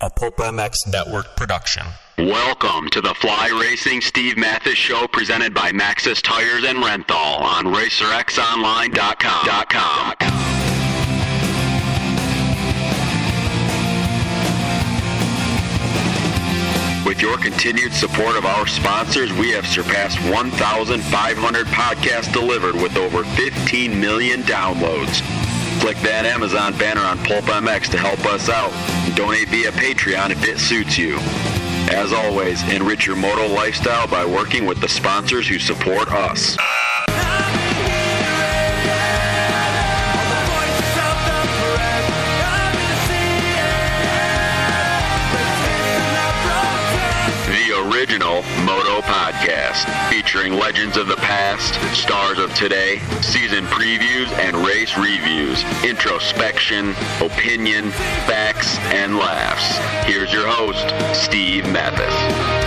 a Pulp MX Network production. Welcome to the Fly Racing Steve Matthes Show presented by Maxxis Tires and Renthal on RacerXOnline.com. With your continued support of our sponsors, we have surpassed 1,500 podcasts delivered with over 15 million downloads. Click that Amazon banner on Pulp MX to help us out. Donate via Patreon if it suits you. As always, enrich your moto lifestyle by working with the sponsors who support us. Original Moto Podcast, featuring legends of the past, stars of today, season previews and race reviews, introspection, opinion, facts, and laughs. Here's your host, Steve Matthes.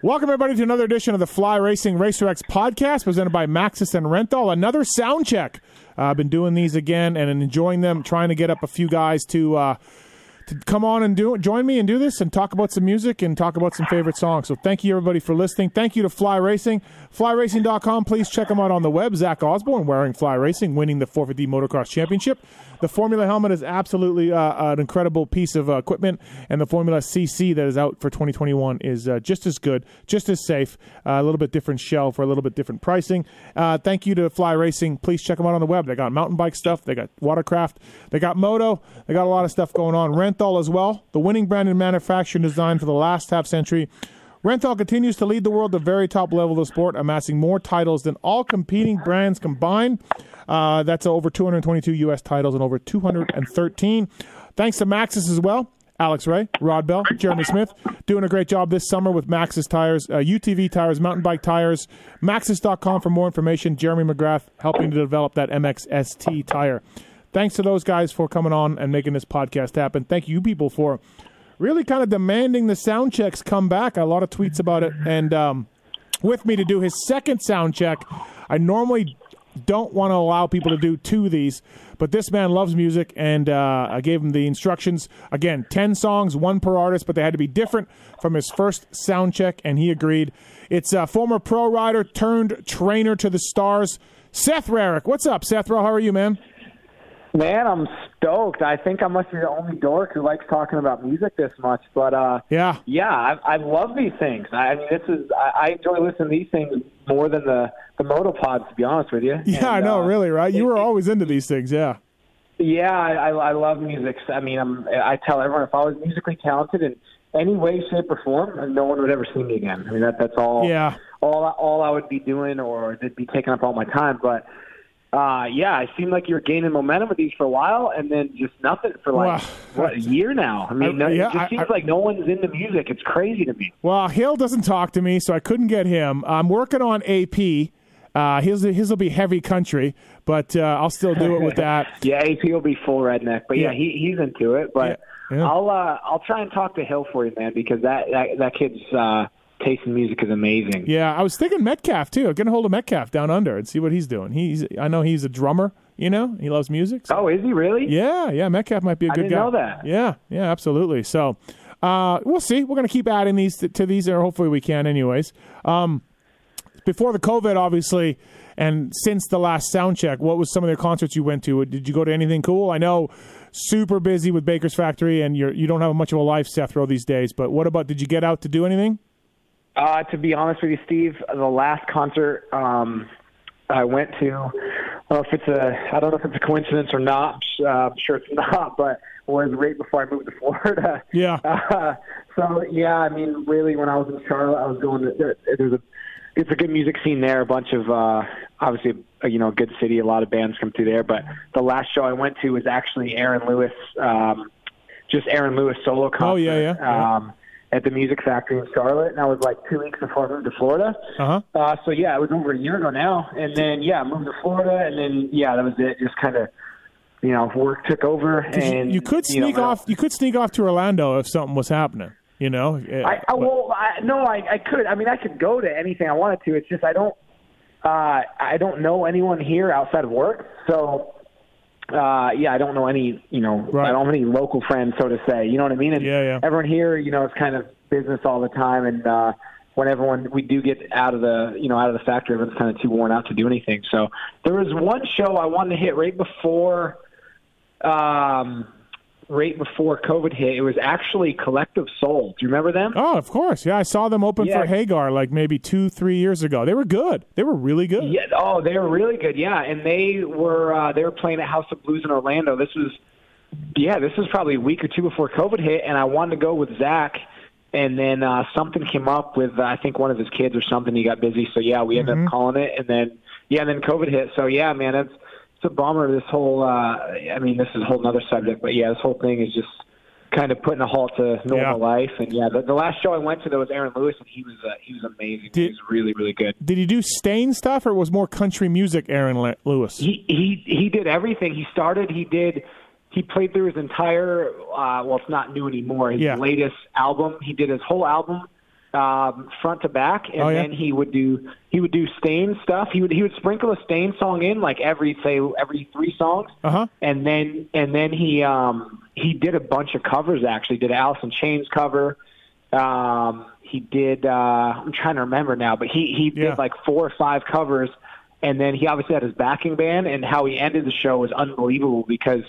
Welcome, everybody, to another edition of the Fly Racing Racer X podcast presented by Maxxis and Renthal. Another sound check. I've been doing these again and enjoying them, trying to get up a few guys to. Uh, to come on and do join me and do this and talk about some music and talk about some favorite songs. So thank you everybody for listening. Thank you to Fly Racing. FlyRacing.com. Please check them out on the web. Zach Osborne wearing Fly Racing, winning the 450 Motocross Championship. The Formula helmet is absolutely uh, an incredible piece of uh, equipment, and the Formula CC that is out for 2021 is uh, just as good, just as safe. Uh, a little bit different shell for a little bit different pricing. Uh, thank you to Fly Racing. Please check them out on the web. They got mountain bike stuff. They got watercraft. They got moto. They got a lot of stuff going on. Renthal as well. The winning brand in manufacturing design for the last half century. Renthal continues to lead the world at the very top level of the sport, amassing more titles than all competing brands combined. Uh, that's over 222 U.S. titles and over 213. Thanks to Maxxis as well. Alex Ray, Rod Bell, Jeremy Smith, doing a great job this summer with Maxxis tires, uh, UTV tires, mountain bike tires. Maxxis.com for more information. Jeremy McGrath helping to develop that MXST tire. Thanks to those guys for coming on and making this podcast happen. Thank you people for really kind of demanding the sound checks come back. A lot of tweets about it. And um, with me to do his second sound check, I normally don't want to allow people to do two of these, but this man loves music, and uh, I gave him the instructions. Again, 10 songs, one per artist, but they had to be different from his first sound check, and he agreed. It's a former pro rider turned trainer to the stars, Seth Rarick. What's up, Seth? How are you, man? Man, I'm stoked. I think I must be the only dork who likes talking about music this much. But uh, yeah, yeah, I, I love these things. I, I mean, this is I, I enjoy listening to these things more than the the motopods. To be honest with you. Yeah, and, I know, uh, really, right? You it- were always into these things, yeah. Yeah, I, I, I love music. I mean, I'm, I tell everyone if I was musically talented in any way, shape, or form, no one would ever see me again. I mean, that that's all. Yeah. All all I would be doing, or it'd be taking up all my time. But uh, yeah, it seemed like you were gaining momentum with these for a while, and then just nothing for like Well, what a year now. I mean, I- no, yeah, it just I- seems I- like no one's into music. It's crazy to me. Well, Hill doesn't talk to me, so I couldn't get him. I'm working on AP. Uh, his his will be heavy country, but uh, I'll still do it with that. Yeah, AP will be full redneck, but yeah, Yeah. he he's into it. But yeah. I'll uh, I'll try and talk to Hill for you, man, because that that, that kid's uh, taste in music is amazing. Yeah, I was thinking Metcalf too. Get a hold of Metcalf down under and see what he's doing. He's I know he's a drummer. You know, he loves music. so- Oh, is he really? Yeah, yeah, Metcalf might be a good didn't guy. know that. Yeah, yeah, absolutely. So, uh, we'll see. We're going to keep adding these to, to these, or hopefully we can, anyways. Um, before the COVID, obviously, and since the last sound check, what was some of the concerts you went to? Did you go to anything cool? I know super busy with Baker's Factory, and you're you don't have much of a life, Seth Rowe, these days. But what about? Did you get out to do anything? Uh, to be honest with you, Steve, the last concert um, I went to, I don't know if it's a, I don't know if it's a coincidence or not. Uh, I'm sure it's not, but was right before I moved to Florida. Yeah. Uh, so yeah, I mean, really, when I was in Charlotte, I was going to. There, there's a, it's a good music scene there. A bunch of, uh, obviously, a, you know, a good city. A lot of bands come through there. But the last show I went to was actually Aaron Lewis, um, just Aaron Lewis solo concert. Oh, yeah, yeah, yeah. Um, at the Music Factory in Charlotte, and I was like two weeks before I moved to Florida. Uh-huh. Uh So yeah, it was over a year ago now, and then yeah, I moved to Florida, and then yeah, that was it. Just kind of, you know, work took over, and you could know, sneak my- off. You could sneak off to Orlando if something was happening. You know. I, I well, I, no, I, I could. I mean, I could go to anything I wanted to. It's just I don't. Uh, I don't know anyone here outside of work, so uh, yeah, I don't know any, you know, Right. I don't have any local friends, so to say. You know what I mean? And Yeah, yeah. everyone here, you know, it's kind of business all the time, and uh, when everyone we do get out of the, you know, out of the factory, everyone's kind of too worn out to do anything. So there was one show I wanted to hit right before, um, right before COVID hit. It was actually Collective Soul. Do you remember them? Oh, of course. Yeah, I saw them open Yeah. for Hagar like maybe two, three years ago. They were good. They were really good. Yeah. Oh, they were really good. Yeah, and they were uh, they were playing at House of Blues in Orlando. This was, yeah, this was probably a week or two before COVID hit, and I wanted to go with Zach, and then uh, something came up with uh, I think one of his kids or something. He got busy, so yeah, we ended Mm-hmm. up calling it, and then yeah, and then COVID hit. So yeah, man, it's it's a bummer. This whole, uh, I mean, this is a whole other subject, but yeah, this whole thing is just kind of putting a halt to normal Yeah. life. And yeah, the, the last show I went to there was Aaron Lewis, and he was uh, he was amazing. he was really really good. Did he do Staind stuff or was more country music, Aaron Le- Lewis? he he he did everything. He started. He did. He played through his entire. Uh, well, it's not new anymore. His Yeah. latest album. He did his whole album, um, front to back, and Oh, yeah? then he would do he would do Staind stuff. He would he would sprinkle a Staind song in like every say every three songs, Uh-huh. and then and then he um he did a bunch of covers. Actually, did Alice in Chains cover. Um, he did. Uh, I'm trying to remember now, but he he Yeah. did like four or five covers, and then he obviously had his backing band. And how he ended the show was unbelievable because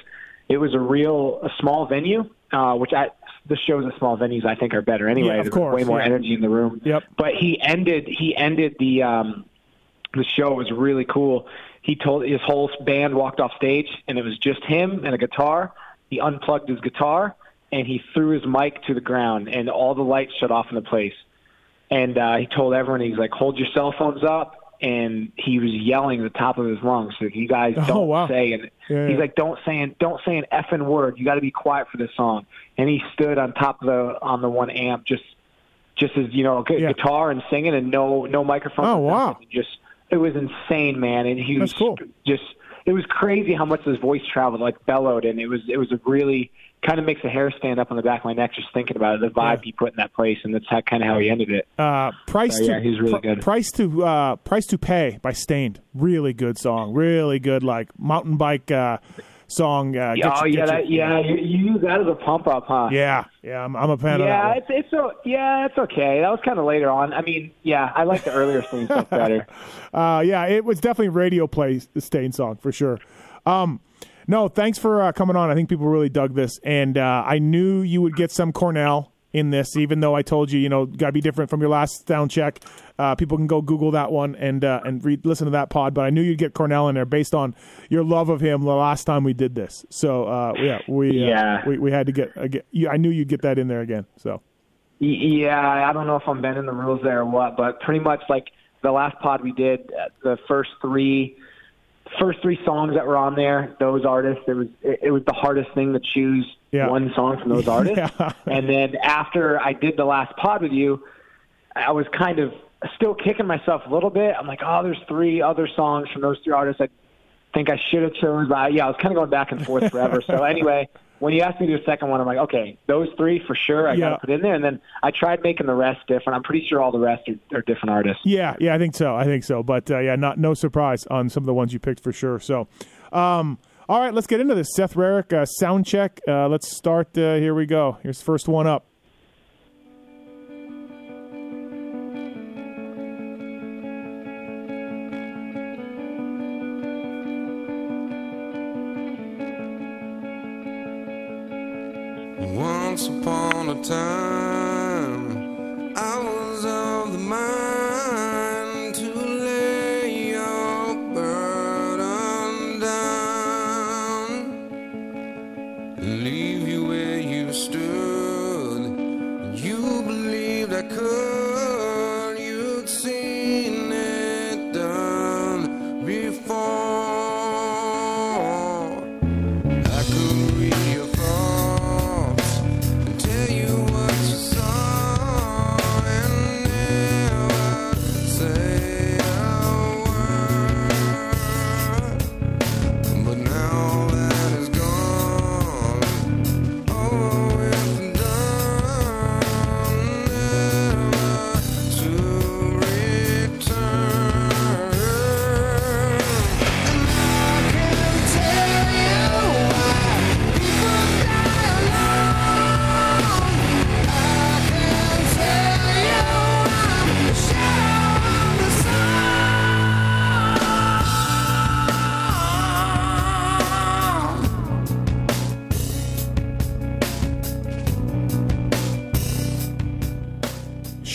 it was a real a small venue, uh, which I the shows at small venues I think are better anyway. Yeah, of There's course, way more yeah. energy in the room. Yep. But he ended he ended the um, the show was really cool. He told his whole band walked off stage, and it was just him and a guitar. He unplugged his guitar and he threw his mic to the ground, and all the lights shut off in the place. And uh, he told everyone, he's like, "Hold your cell phones up." And he was yelling at the top of his lungs, "So you guys Oh, don't wow. say." And Yeah, he's yeah. like, "Don't say an don't say an effing word. You got to be quiet for this song." And he stood on top of the on the one amp, just just as you know, Yeah. guitar and singing, and no no microphone. Oh, wow. Just it was insane, man. And he was cool. just it was crazy how much his voice traveled, like bellowed, and it was it was a really kind of makes the hair stand up on the back of my neck just thinking about it. The vibe Yeah. he put in that place, and that's how, kind of how he ended it. Uh, price So, to yeah, he's really Pri- good. Price to uh, Price to Pay by Staind. Really good song. Really good like mountain bike uh, song. Uh, get oh you- yeah, get that, you- yeah. You, you use that as a pump up, huh? yeah, yeah. I'm, I'm a fan Yeah, of that. it's it's o yeah, it's okay. That was kind of later on. I mean, yeah, I like the earlier Sting stuff better. Uh, yeah, it was definitely radio play the Staind song for sure. Um, no, thanks for uh, coming on. I think people really dug this, and uh, I knew you would get some Cornell in this, even though I told you, you know, got to be different from your last sound check. Uh, people can go Google that one and uh, and read, listen to that pod. But I knew you'd get Cornell in there based on your love of him the last time we did this. So uh, yeah, we uh, Yeah. we we had to get, uh, get I knew you'd get that in there again. So Yeah, I don't know if I'm bending the rules there or what, but pretty much like the last pod we did, uh, the first three, first three songs that were on there, those artists, it was it, it was the hardest thing to choose Yeah. one song from those artists. Yeah. And then after I did the last pod with you, I was kind of still kicking myself a little bit. I'm like, oh, there's three other songs from those three artists I think I should have chosen. But yeah, I was kind of going back and forth forever. so anyway, when you asked me to do a second one, I'm like, okay, those three for sure I got to put in there. And then I tried making the rest different. I'm pretty sure all the rest are, are different artists. Yeah, yeah, I think so. I think so. But uh, yeah, not no surprise on some of the ones you picked for sure. So, um, all right, let's get into this. Seth Rarick, uh, sound check. Uh, let's start. Uh, here we go. Here's the first one up.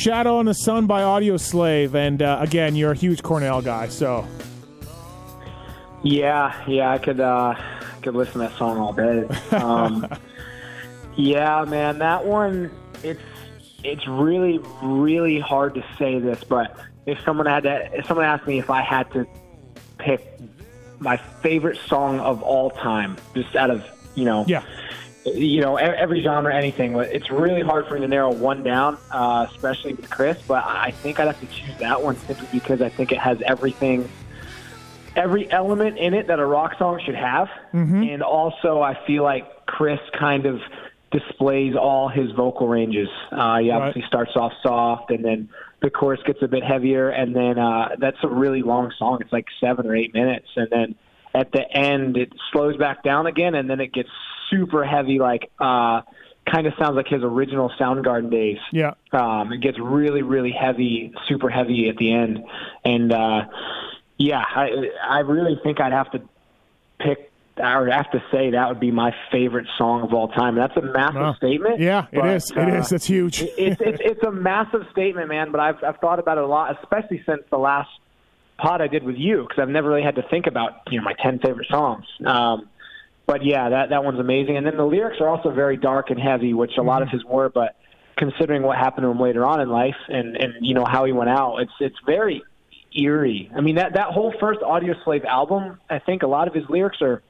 Shadow on the Sun by Audioslave, and uh, again, you're a huge Cornell guy, so Yeah, yeah, I could uh could listen to that song all day. Um Yeah, man, that one it's it's really, really hard to say this, but if someone had to if someone asked me if I had to pick my favorite song of all time, just out of you know yeah, you know, every genre, anything. It's really hard for me to narrow one down, uh, especially with Chris. But I think I'd have to choose that one simply because I think it has everything, every element in it that a rock song should have, and also I feel like Chris kind of displays all his vocal ranges. Uh, he obviously starts off soft, and then the chorus gets a bit heavier, and then uh, that's a really long song. It's like seven or eight minutes, and then at the end it slows back down again, and then it gets super heavy, like uh, kind of sounds like his original Soundgarden days. yeah. Um, it gets really, really heavy, super heavy at the end, and uh, yeah, I I really think I'd have to pick or have to say that would be my favorite song of all time. That's a massive Wow. statement. Yeah, it but, is. It uh, is. That's huge. it's, it's it's a massive statement, man. But I've I've thought about it a lot, especially since the last pod I did with you, because I've never really had to think about you know my ten favorite songs. Um, but yeah, that that one's amazing. And then the lyrics are also very dark and heavy, which a lot of his were. But considering what happened to him later on in life, and and you know how he went out, it's it's very eerie. I mean that that whole first Audio Slave album, I think a lot of his lyrics are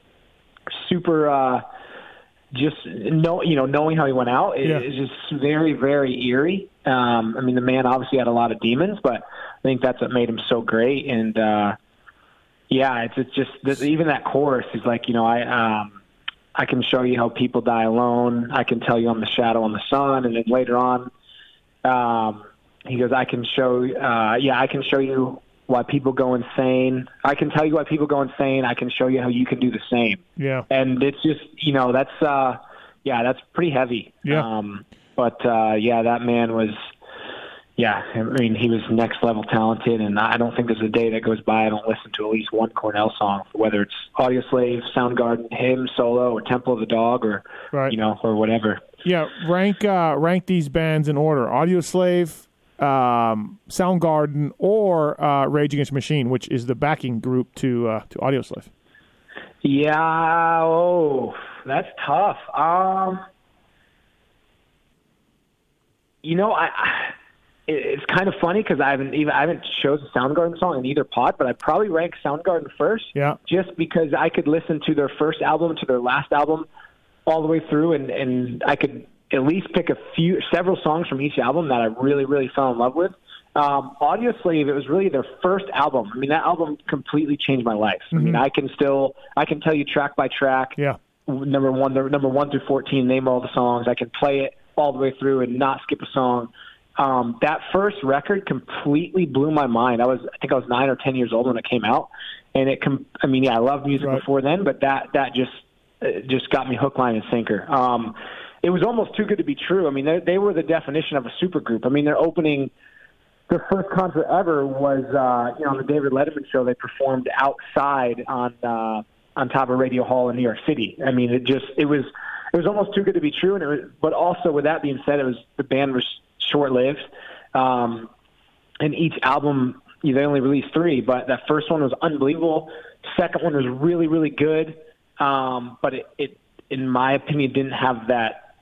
super. uh just know you know knowing how he went out is Yeah. just very very eerie. Um, I mean, the man obviously had a lot of demons, but I think that's what made him so great. And uh, yeah, it's it's just this, even that chorus is like you know I um, I can show you how people die alone. I can tell you I'm the shadow on the sun, and then later on, um, he goes, I can show uh, yeah I can show you why people go insane. I can tell you why people go insane. I can show you how you can do the same Yeah. and it's just you know that's uh yeah that's pretty heavy Yeah. um but uh yeah that man was yeah i mean he was next level talented and i don't think there's a day that goes by i don't listen to at least one cornell song whether it's audioslave soundgarden him solo or temple of the dog or Right. you know or whatever Yeah, rank uh, rank these bands in order: Audioslave, um, Soundgarden, or uh, Rage Against the Machine, which is the backing group to uh, to Audioslave. yeah oh that's tough um you know i, I it's kind of funny because I haven't even I haven't chose a Soundgarden song in either pod, but I probably rank Soundgarden first. Yeah. Just because I could listen to their first album to their last album all the way through, and and I could at least pick a few several songs from each album that I really really fell in love with. Um, Audio Slave, it was really their first album. I mean, that album completely changed my life. I mean, I can still I can tell you track by track Yeah, number one, number one through fourteen, name all the songs. I can play it all the way through and not skip a song. Um, that first record completely blew my mind. I was, I think I was nine or ten years old when it came out, and it. Com- I mean, yeah, I loved music Right. before then, but that that just uh, just got me hook, line, and sinker. Um, it was almost too good to be true. I mean, they, they were the definition of a supergroup. I mean, their opening their first concert ever was uh, you know on the David Letterman show. They performed outside on uh, on top of Radio Hall in New York City. I mean, it just it was it was almost too good to be true. And it was, but also with that being said, it was the band was short lived. Um, and each album you they only released three, but that first one was unbelievable. Second one was really really good, um, but it, it in my opinion didn't have that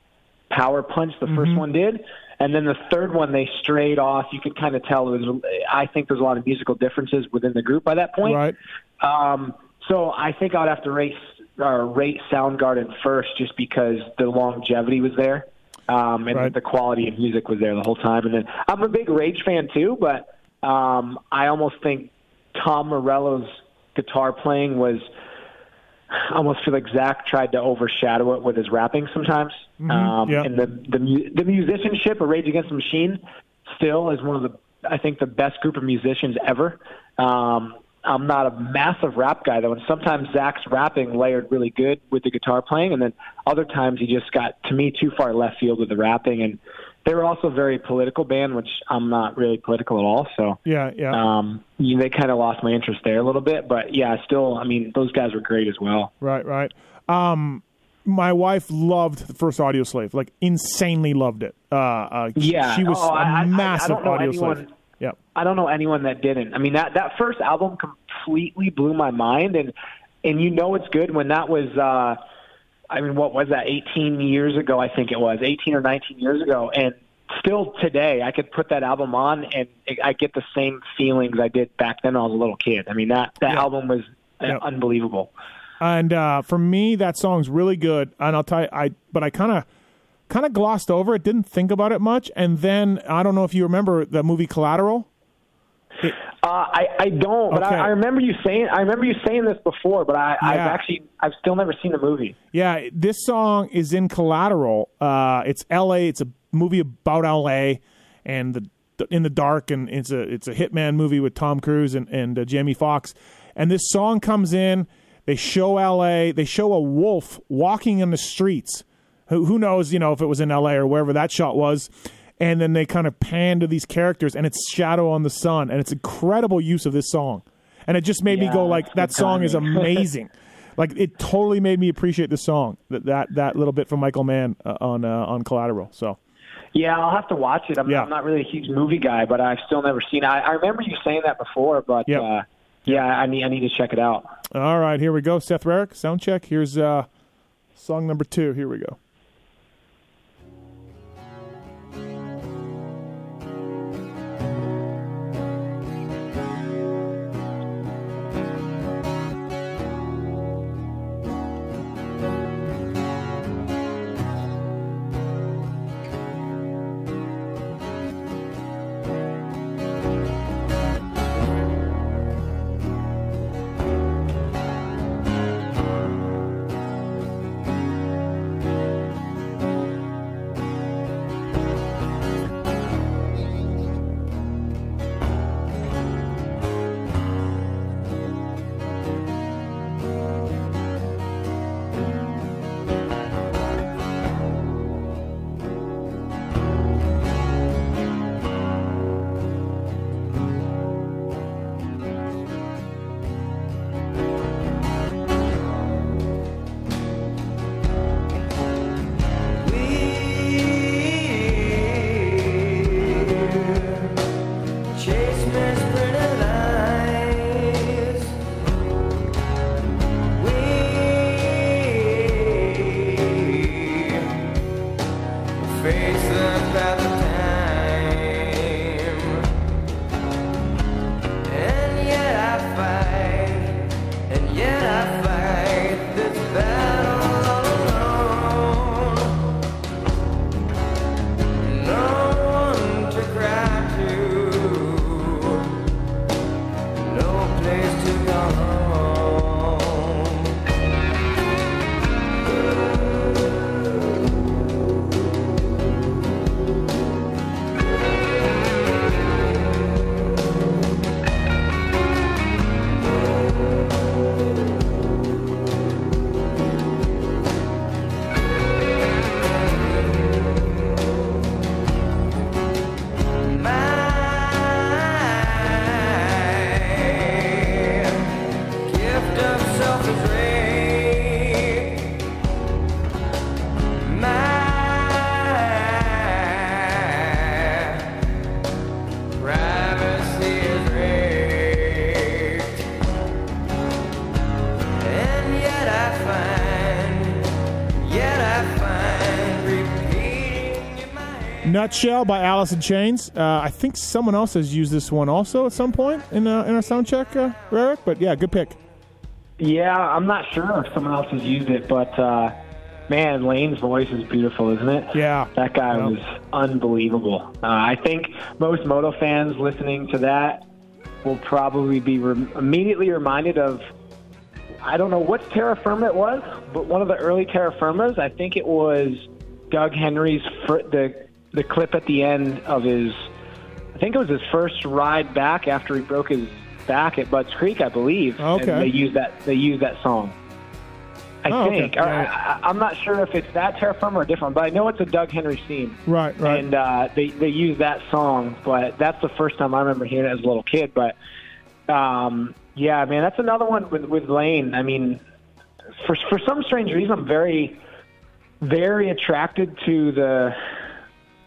power punch the first one did. And then the third one, they strayed off. You could kind of tell. It was, I think there's a lot of musical differences within the group by that point. right. Um, so I think I'd have to rate or rate Soundgarden first, just because the longevity was there, um, and Right. the quality of music was there the whole time. And then I'm a big Rage fan too, but um, I almost think Tom Morello's guitar playing was. I almost feel like Zach tried to overshadow it with his rapping sometimes. Um, yeah. And the the the musicianship of Rage Against the Machine still is one of the I think the best group of musicians ever. Um, I'm not a massive rap guy though, and sometimes Zach's rapping layered really good with the guitar playing, and then other times he just got to me too far left field with the rapping. And they were also a very political band, which I'm not really political at all. So Yeah, yeah. um, you know, they kind of lost my interest there a little bit. But yeah, still, I mean, those guys were great as well. Right, right. Um, my wife loved the first Audioslave, like insanely loved it. Uh, uh, Yeah. she was Oh, I- I- I a massive don't know Audio anyone- Slave. I don't know anyone that didn't. I mean that that first album completely blew my mind, and and you know it's good when that was. uh I mean, what was that? 18 years ago, I think it was 18 or 19 years ago, and still today, I could put that album on and I get the same feelings I did back then when I was a little kid. I mean that that Yeah. album was uh, Yeah. unbelievable. and uh, for me, that song's really good. And I'll tell you, I but I kind of kind of glossed over it, didn't think about it much, and then I don't know if you remember the movie Collateral. Uh, I I don't, but Okay. I, I remember you saying I remember you saying this before, but I, I've actually I've still never seen the movie. Yeah, this song is in Collateral. Uh, it's L.A. It's a movie about L.A. and the in the dark, and it's a it's a hitman movie with Tom Cruise and and uh, Jamie Foxx. And this song comes in. They show L.A. They show a wolf walking in the streets. Who, who knows, you know, if it was in L.A. or wherever that shot was. And then they kind of pan to these characters, and it's shadow on the sun, and it's incredible use of this song. And it just made me go like, that song is amazing. like it totally made me appreciate the song. That that, that little bit from Michael Mann uh, on uh, on Collateral. So Yeah, I'll have to watch it. I'm, Yeah. I'm not really a huge movie guy, but I've still never seen it. I, I remember you saying that before, but Yep. uh, yeah, I need I need to check it out. all right, here we go. Seth Rarick, sound check. Here's uh, song number two. Here we go. Nutshell by Alice in Chains. Uh, I think someone else has used this one also at some point in uh, in our sound check, uh, Rarick. But yeah, good pick. Yeah, I'm not sure if someone else has used it, but uh, man, Layne's voice is beautiful, isn't it? Yeah. that guy Yeah. was unbelievable. Uh, I think most Moto fans listening to that will probably be rem- immediately reminded of. I don't know what Terra Firma it was, but one of the early Terra Firmas. I think it was Doug Henry's fir- the the clip at the end of his. I think it was his first ride back after he broke his back at Budds Creek, I believe. Okay. And they used that. They used that song. I Oh, think. Yeah. I, I'm not sure if it's that Terra Firma or different, but I know it's a Doug Henry theme. Right, right. And uh, they they use that song, but that's the first time I remember hearing it as a little kid. But um, yeah, man, that's another one with with Layne. I mean, for for some strange reason, I'm very very attracted to the-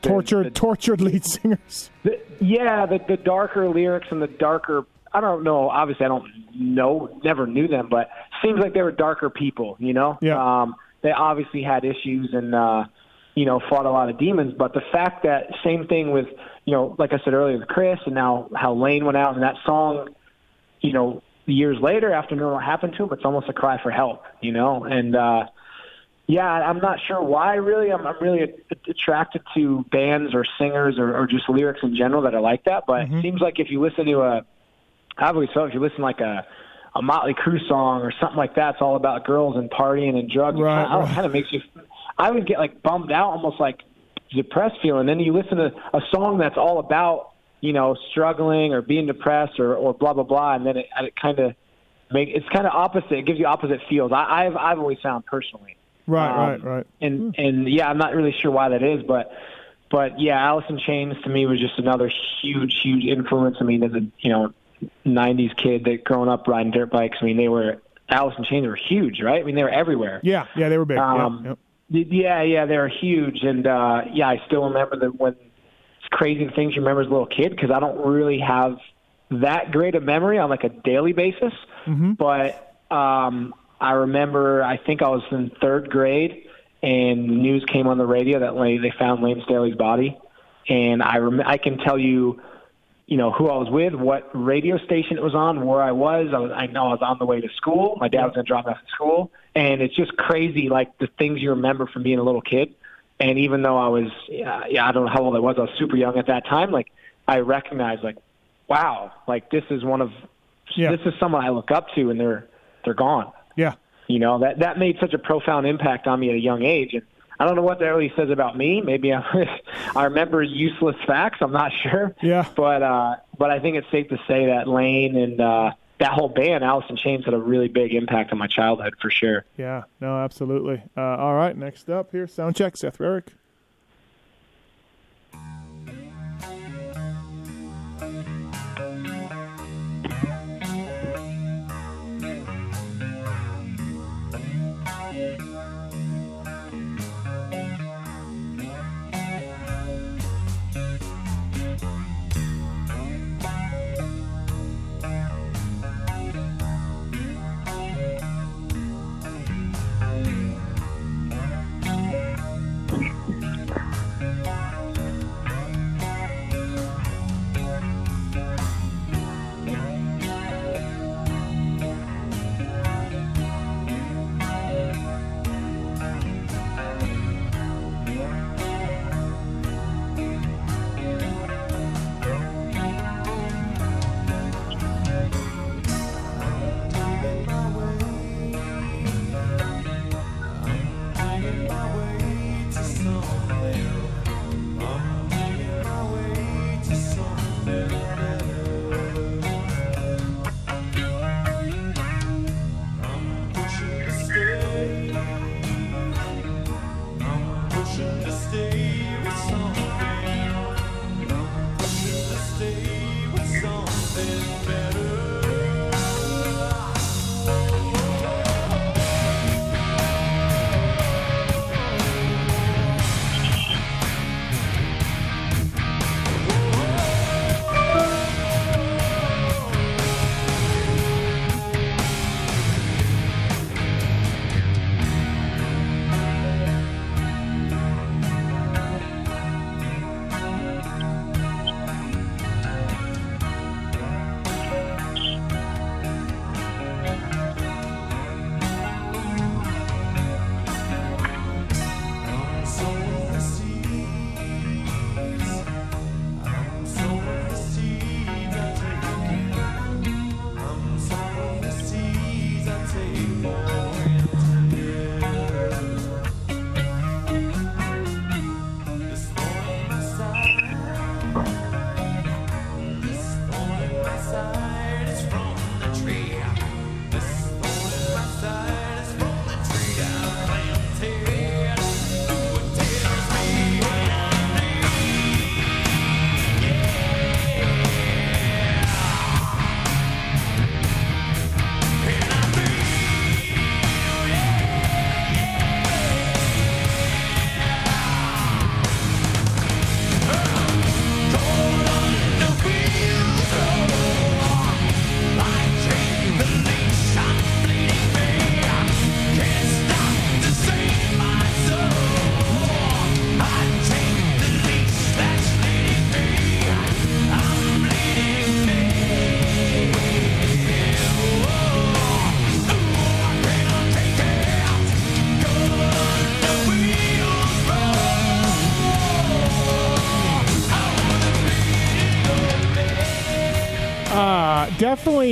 Tortured, the- tortured lead singers. the, yeah, the the darker lyrics and the darker. I don't know. Obviously, I don't know. Never knew them, but seems like they were darker people. You know. Yeah. Um, they obviously had issues and uh, you know fought a lot of demons. But the fact that same thing with you know, like I said earlier with Chris, and now how Layne went out and that song, you know, years later after knowing what happened to him, it's almost a cry for help. You know, and. uh yeah, I'm not sure why. Really, I'm, I'm really attracted to bands or singers or, or just lyrics in general that are like that. But Mm-hmm. it seems like if you listen to a, I've always felt if you listen to like a, a Motley Crue song or something like that, it's all about girls and partying and drugs. Right, it kind, of, right. kind of makes you. I would get like bummed out, almost like depressed feeling. Then you listen to a song that's all about you know struggling or being depressed or or blah blah blah, and then it, it kind of make it's kind of opposite. It gives you opposite feels. I, I've I've always found personally. Right, Um, right, right. And and yeah, I'm not really sure why that is, but but yeah, Alice in Chains to me was just another huge, huge influence. I mean, as a you know, '90s kid that growing up riding dirt bikes, I mean, they were Alice in Chains were huge, right? I mean, they were everywhere. Yeah, yeah, they were big. Um, yeah, Y- Yeah, yeah, they were huge, and uh, yeah, I still remember that when it's crazy things you remember as a little kid because I don't really have that great a memory on like a daily basis. But um, I remember, I think I was in third grade, and news came on the radio that they found Layne Staley's body, and I rem- I can tell you you know who I was with, what radio station it was on, where I was. I was I know I was on the way to school. My dad was going to drop me off at school, and it's just crazy, like the things you remember from being a little kid. And even though I was, yeah, yeah I don't know how old I was. I was super young at that time. Like I recognized, like, wow, like this is one of, Yeah. this is someone I look up to, and they're they're gone. Yeah. You know that that made such a profound impact on me at a young age, and I don't know what that really says about me. Maybe I, I remember useless facts. I'm not sure. Yeah. But uh, but I think it's safe to say that Layne and uh, that whole band, Alice in Chains, had a really big impact on my childhood for sure. Yeah, no, absolutely. Uh, all right, next up here, sound check, Seth Rarick.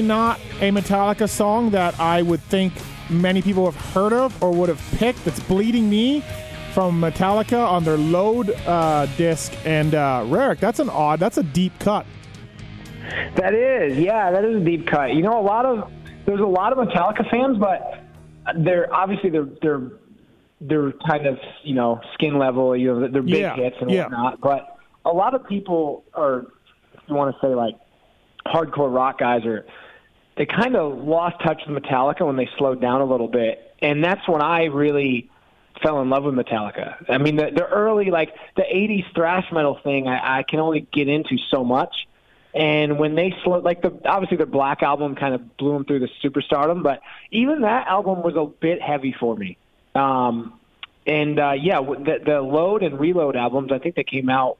Not a Metallica song that I would think many people have heard of or would have picked. It's "Bleeding Me" from Metallica on their Load uh, disc. And uh, Rarick, that's an odd, that's a deep cut. That is, yeah, that is a deep cut. You know, a lot of there's a lot of Metallica fans, but they're obviously they're they're they're kind of you know skin level. You know, they're big Yeah, hits and yeah. whatnot. But a lot of people are, if you want to say like hardcore rock guys, are they kind of lost touch with Metallica when they slowed down a little bit, and that's when I really fell in love with Metallica. I mean, the, the early like the '80s thrash metal thing, I, I can only get into so much. And when they slowed, like the obviously the Black album kind of blew them through the superstardom, but even that album was a bit heavy for me. Um, and uh, yeah, the, the Load and Reload albums, I think they came out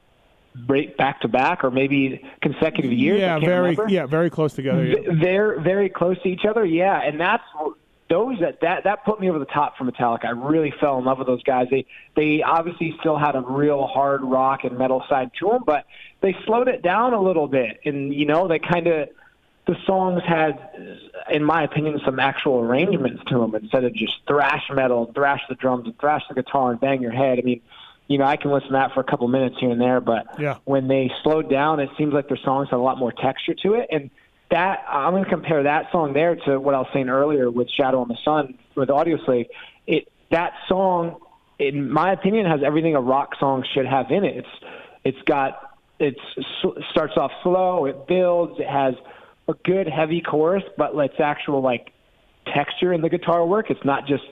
back to back or maybe consecutive years. Yeah, very remember. yeah, very close together. Yeah. They're very close to each other, yeah, and that's those that that that put me over the top for Metallica. I really fell in love with those guys. They they obviously still had a real hard rock and metal side to them, but they slowed it down a little bit, and you know they kind of the songs had, in my opinion, some actual arrangements to them instead of just thrash metal, thrash the drums, and thrash the guitar, and bang your head. I mean, you know, I can listen to that for a couple minutes here and there, but Yeah. when they slowed down, it seems like their songs had a lot more texture to it. And that I'm going to compare that song there to what I was saying earlier with Shadow on the Sun with Audioslave. It that song, in my opinion, has everything a rock song should have in it. It's it's got it's starts off slow, it builds, it has a good heavy chorus, but it's actual like texture in the guitar work. It's not just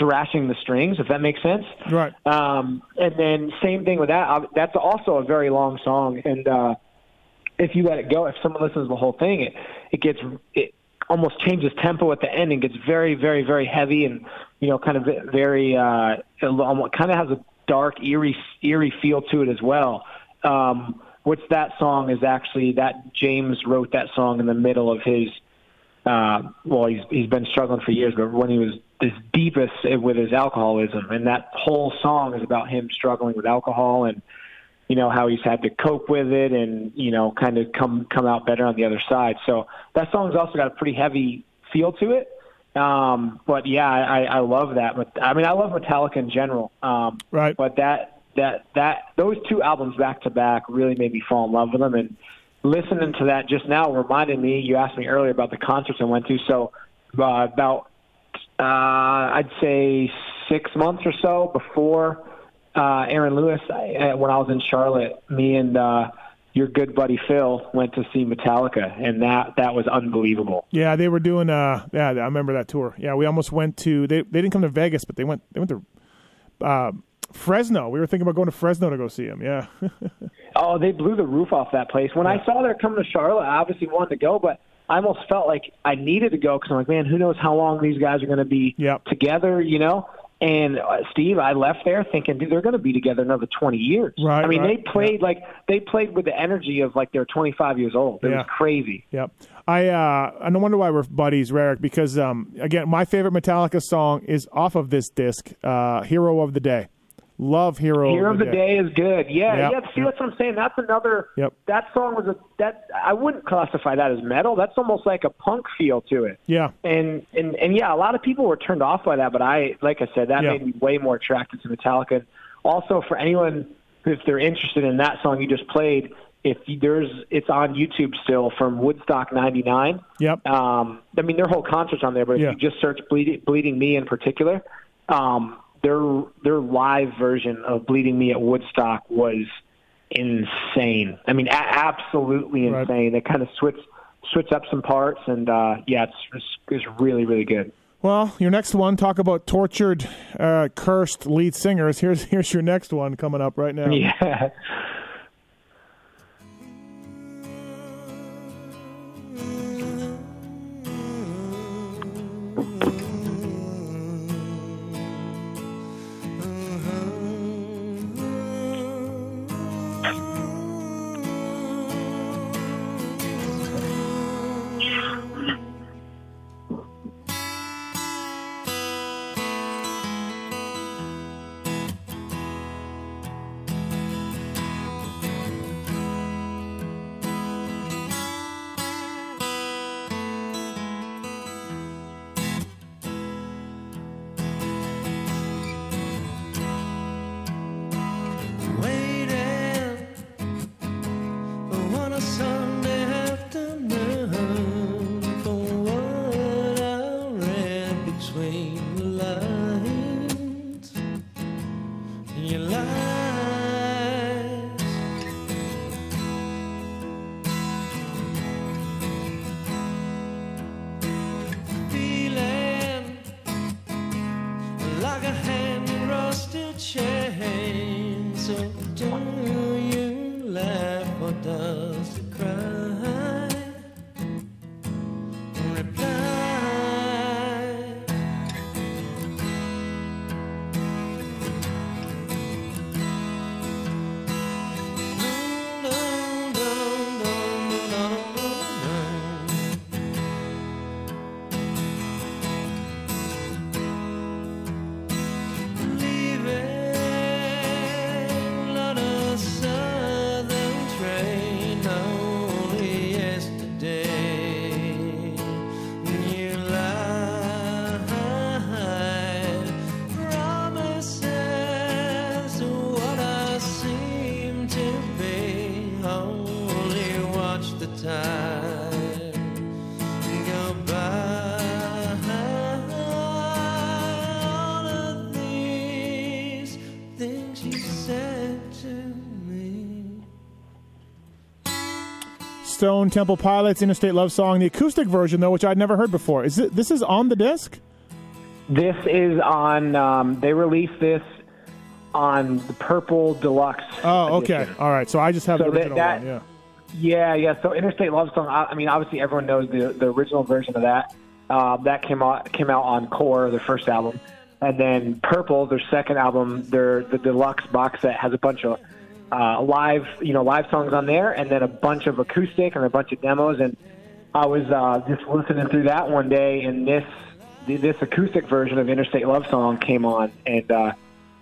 thrashing the strings, if that makes sense. Right. Um, and then same thing with that. That's also a very long song, and uh, if you let it go, if someone listens to the whole thing, it it gets it almost changes tempo at the end and gets very, very, very heavy and you know kind of very uh, it kind of has a dark, eerie, eerie feel to it as well. Um, which that song is actually that James wrote that song in the middle of his uh, well, he's he's been struggling for years, but when he was his deepest with his alcoholism, and that whole song is about him struggling with alcohol and you know how he's had to cope with it and you know kind of come come out better on the other side. So that song's also got a pretty heavy feel to it. Um, but yeah, I, I love that. But I mean, I love Metallica in general. Um, Right. But that that that those two albums back to back really made me fall in love with them. And listening to that just now reminded me. You asked me earlier about the concerts I went to. So uh, about uh, I'd say six months or so before uh, Aaron Lewis, I, when I was in Charlotte, me and uh, your good buddy Phil went to see Metallica, and that that was unbelievable. Yeah, they were doing. Uh, yeah, I remember that tour. Yeah, we almost went to. They they didn't come to Vegas, but they went. They went to uh, Fresno. We were thinking about going to Fresno to go see them. Yeah. Oh, they blew the roof off that place. When I saw they're coming to Charlotte, I obviously wanted to go, but I almost felt like I needed to go because I'm like, man, who knows how long these guys are going to be Yep. together, you know? And uh, Steve, I left there thinking, dude, they're going to be together another 20 years. Right, I mean, right. they played like they played with the energy of like they're 25 years old. It Yeah. was crazy. Yep. I uh I no wonder why we're buddies, Rarick, because um again, my favorite Metallica song is off of this disc, uh Hero of the Day. Love Hero, Hero of the Day is good. Yeah, Yep, yeah. See, yep. that's what I'm saying. That's another. Yep. That song was a that I wouldn't classify that as metal. That's almost like a punk feel to it. Yeah. And and and yeah, a lot of people were turned off by that, but I, like I said, that Yeah. made me way more attracted to Metallica. And also, for anyone if they're interested in that song you just played, if there's it's on YouTube still from Woodstock '99. Yep. Um, I mean, their whole concert's on there, but if Yeah. you just search "Bleeding, Bleeding Me" in particular, um, their their live version of "Bleeding Me" at Woodstock was insane. I mean, a- absolutely Right. insane. They kind of switch switch up some parts, and uh, yeah, it's, it's it's really really good. Well, your next one, talk about tortured, uh, cursed lead singers. Here's here's your next one coming up right now. Yeah. You laugh or does Stone Temple Pilots Interstate Love Song, the acoustic version though, which I'd never heard before. Is it, this is on the disc? This is on. Um, they released this on the Purple Deluxe. Oh, okay. edition. All right. So I just have So the that- original that- one. Yeah. Yeah, yeah. So Interstate Love Song. I, I mean, obviously everyone knows the the original version of that. Uh, that came out came out on Core, their first album, and then Purple, their second album, their the deluxe box set has a bunch of uh, live, you know, live songs on there, and then a bunch of acoustic and a bunch of demos. And I was uh, just listening through that one day, and this this acoustic version of Interstate Love Song came on, and uh,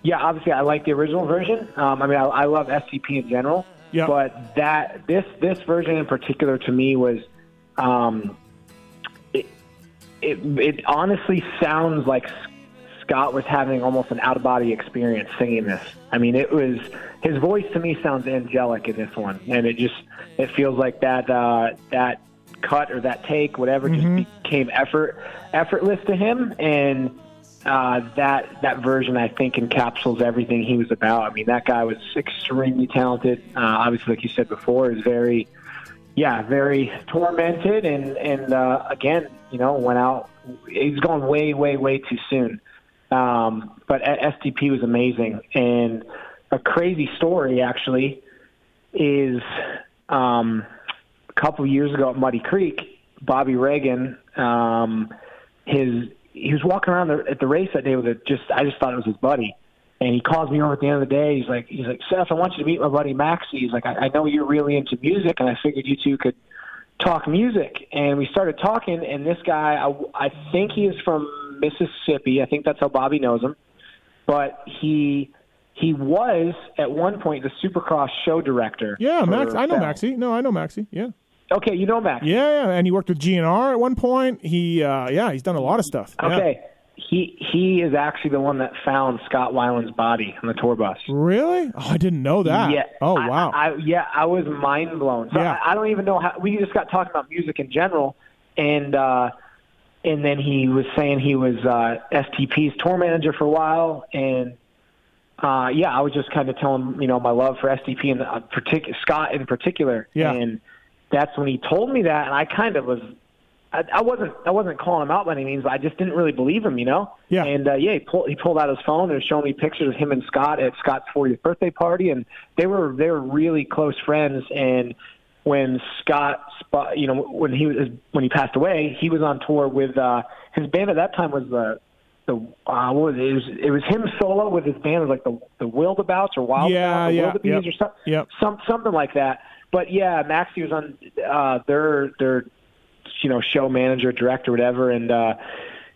yeah, obviously I like the original version. Um, I mean, I, I love STP in general, Yeah. but that this this version in particular to me was, um, it, it it honestly sounds like Scott was having almost an out of body experience singing this. I mean, it was his voice to me sounds angelic in this one, and it just it feels like that uh, that cut or that take, whatever, just became effort effortless to him, and uh, that that version I think encapsulates everything he was about. I mean, that guy was extremely talented. Uh, obviously, like you said before, is very yeah, very tormented, and and uh, again, you know, went out. He's gone way, way, way too soon. Um, but STP was amazing, and a crazy story actually is um, a couple years ago at Muddy Creek, Bobby Reagan, um, his he was walking around the, at the race that day with a just I just thought it was his buddy. And he calls me over at the end of the day. He's like, he's like, Seth, I want you to meet my buddy Maxie. He's like, I, I know you're really into music, and I figured you two could talk music. And we started talking. And this guy, I, I think he is from Mississippi. I think that's how Bobby knows him. But he he was at one point the Supercross show director. Yeah, Max. I know Bell. Maxie. No, I know Maxie. Yeah. Okay, you know Max. Yeah, yeah. And he worked with GNR at one point. He, uh, yeah, he's done a lot of stuff. Yeah. Okay. He he is actually the one that found Scott Weiland's body on the tour bus. Really? Oh, I didn't know that. Yeah. Oh, I- wow. I, yeah, I was mind blown. So Yeah. I, I don't even know how. We just got talking about music in general, and uh, and then he was saying he was uh, STP's tour manager for a while, and uh, yeah, I was just kind of telling him, you know my love for STP and uh, partic- Scott in particular, Yeah. and that's when he told me that, and I kind of was. I, I wasn't. I wasn't calling him out by any means, but I just didn't really believe him, you know. Yeah. And uh, yeah, he pulled he pulled out his phone and showing me pictures of him and Scott at Scott's 40th birthday party, and they were they were really close friends. And when Scott, you know, when he was when he passed away, he was on tour with uh, his band at that time was the the uh, what was it? It was, it was him solo with his band, it was like the the Wildabouts or Wild Yeah, yeah, Wildebeest yep, or something, yep. some something like that. But yeah, Maxie was on uh, their their you know show manager, director, whatever, and uh,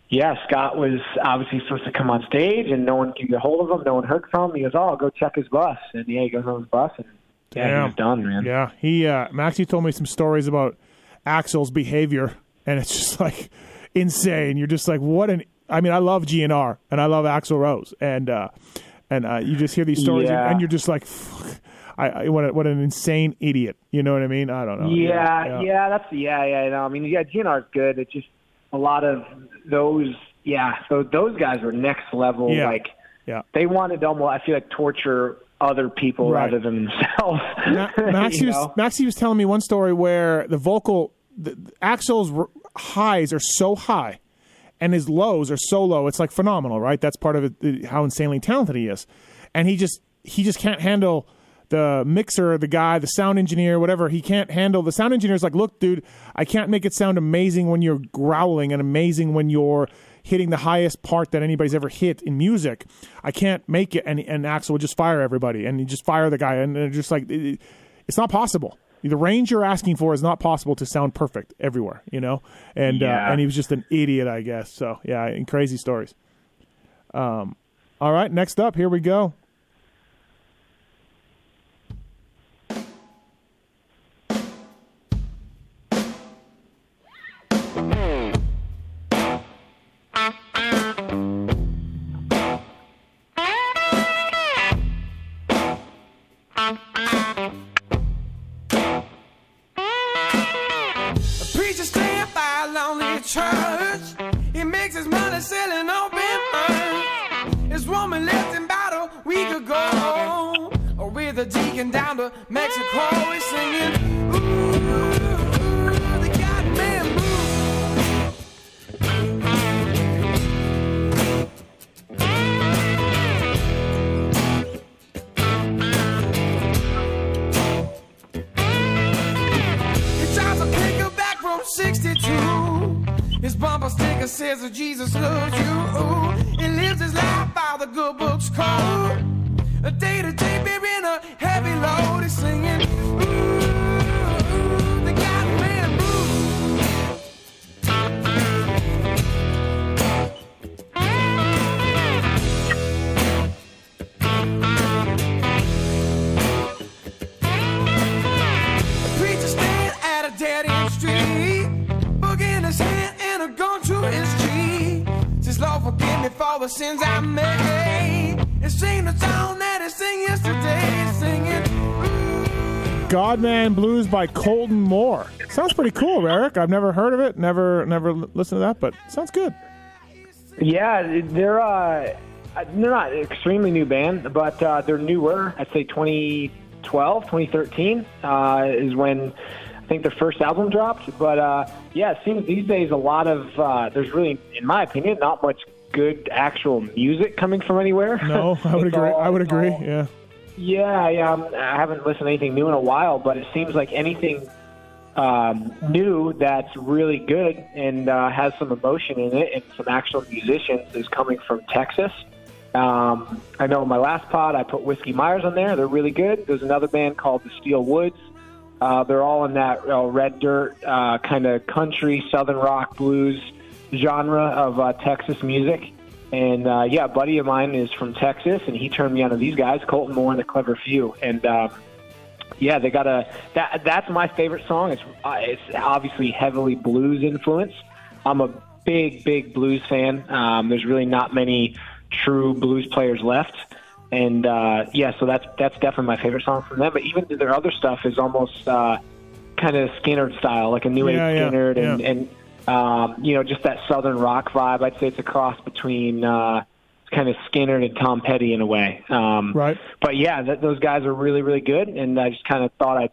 yeah, Scott was obviously supposed to come on stage, and no one could get a hold of him. No one heard from him. He goes, "Oh, I'll go check his bus," and yeah, he goes on his bus, and yeah, Damn. he was done, man. Yeah, he uh, Maxie told me some stories about Axl's behavior, and it's just like insane. You're just like, what an. I mean, I love GNR and I love Axl Rose, and uh, and uh, you just hear these stories, and, Yeah. and you're just like, Fuck, I, I what a, what an insane idiot. You know what I mean? I don't know. Yeah, yeah, that's yeah, yeah. No, I mean, yeah, GNR's good. It's just a lot of those. Yeah, so those guys were next level. Yeah. Like yeah. they wanted almost, I feel like, torture other people Right. rather than themselves. Ma- Maxie, You was. Maxie was telling me one story where the vocal, the, the Axl's r- highs are so high, and his lows are so low. It's like phenomenal, right? That's part of it, how insanely talented he is, and he just he just can't handle the mixer, the guy, the sound engineer, whatever. He can't handle the sound engineer's like, look, dude, I can't make it sound amazing when you're growling and amazing when you're hitting the highest part that anybody's ever hit in music. I can't make it, and and Axl would just fire everybody, and he just fire the guy, and they're just like, it, it's not possible. The range you're asking for is not possible to sound perfect everywhere, you know. And Yeah. uh, and he was just an idiot, I guess. So yeah, and crazy stories. Um, all right, next up, here we go. With a deacon down to Mexico. He's singing, Ooh, the God blues. He drives a pickup back from 62. His bumper sticker says that Jesus loves you. He lives his life by the good book's code. A day to day, in a heavy load. He's singing, Ooh, the God man blues. A preacher stand at a dead end street, his hand and a gun to his. Says, Lord, forgive me for the sins I made. And sing the song that he sang yesterday, singing. Godman Blues by Kolton Moore. Sounds pretty cool, Eric. I've never heard of it, never never listened to that, but sounds good. Yeah, they're uh, they're not an extremely new band, but uh, they're newer. I'd say 2012, 2013 uh, is when I think their first album dropped. But uh, yeah, it seems these days a lot of uh, there's really, in my opinion, not much good actual music coming from anywhere. No, I would agree. all- I would agree. all- Yeah. yeah, yeah. I'm, I haven't listened to anything new in a while, but it seems like anything um, new that's really good and uh, has some emotion in it and some actual musicians is coming from Texas. Um, I know in my last pod I put Whiskey Myers on there. They're really good. There's another band called the Steel Woods. Uh, they're all in that uh, red dirt uh, kind of country, southern rock, blues genre of uh, Texas music. And uh, yeah, a buddy of mine is from Texas, and he turned me on to these guys, Kolton Moore and the Clever Few. And um, yeah, they got a that. That's my favorite song. It's uh, it's obviously heavily blues influence. I'm a big big blues fan. Um, there's really not many true blues players left, and uh, yeah, so that's that's definitely my favorite song from them. But even their other stuff is almost uh, kind of Skinner style, like a new age Yeah, yeah, and and um, you know just that southern rock vibe. I'd say it's a cross between. Uh, Kind of Skinner and Tom Petty in a way, um, Right. but yeah, th- those guys are really, really good, and I just kind of thought I'd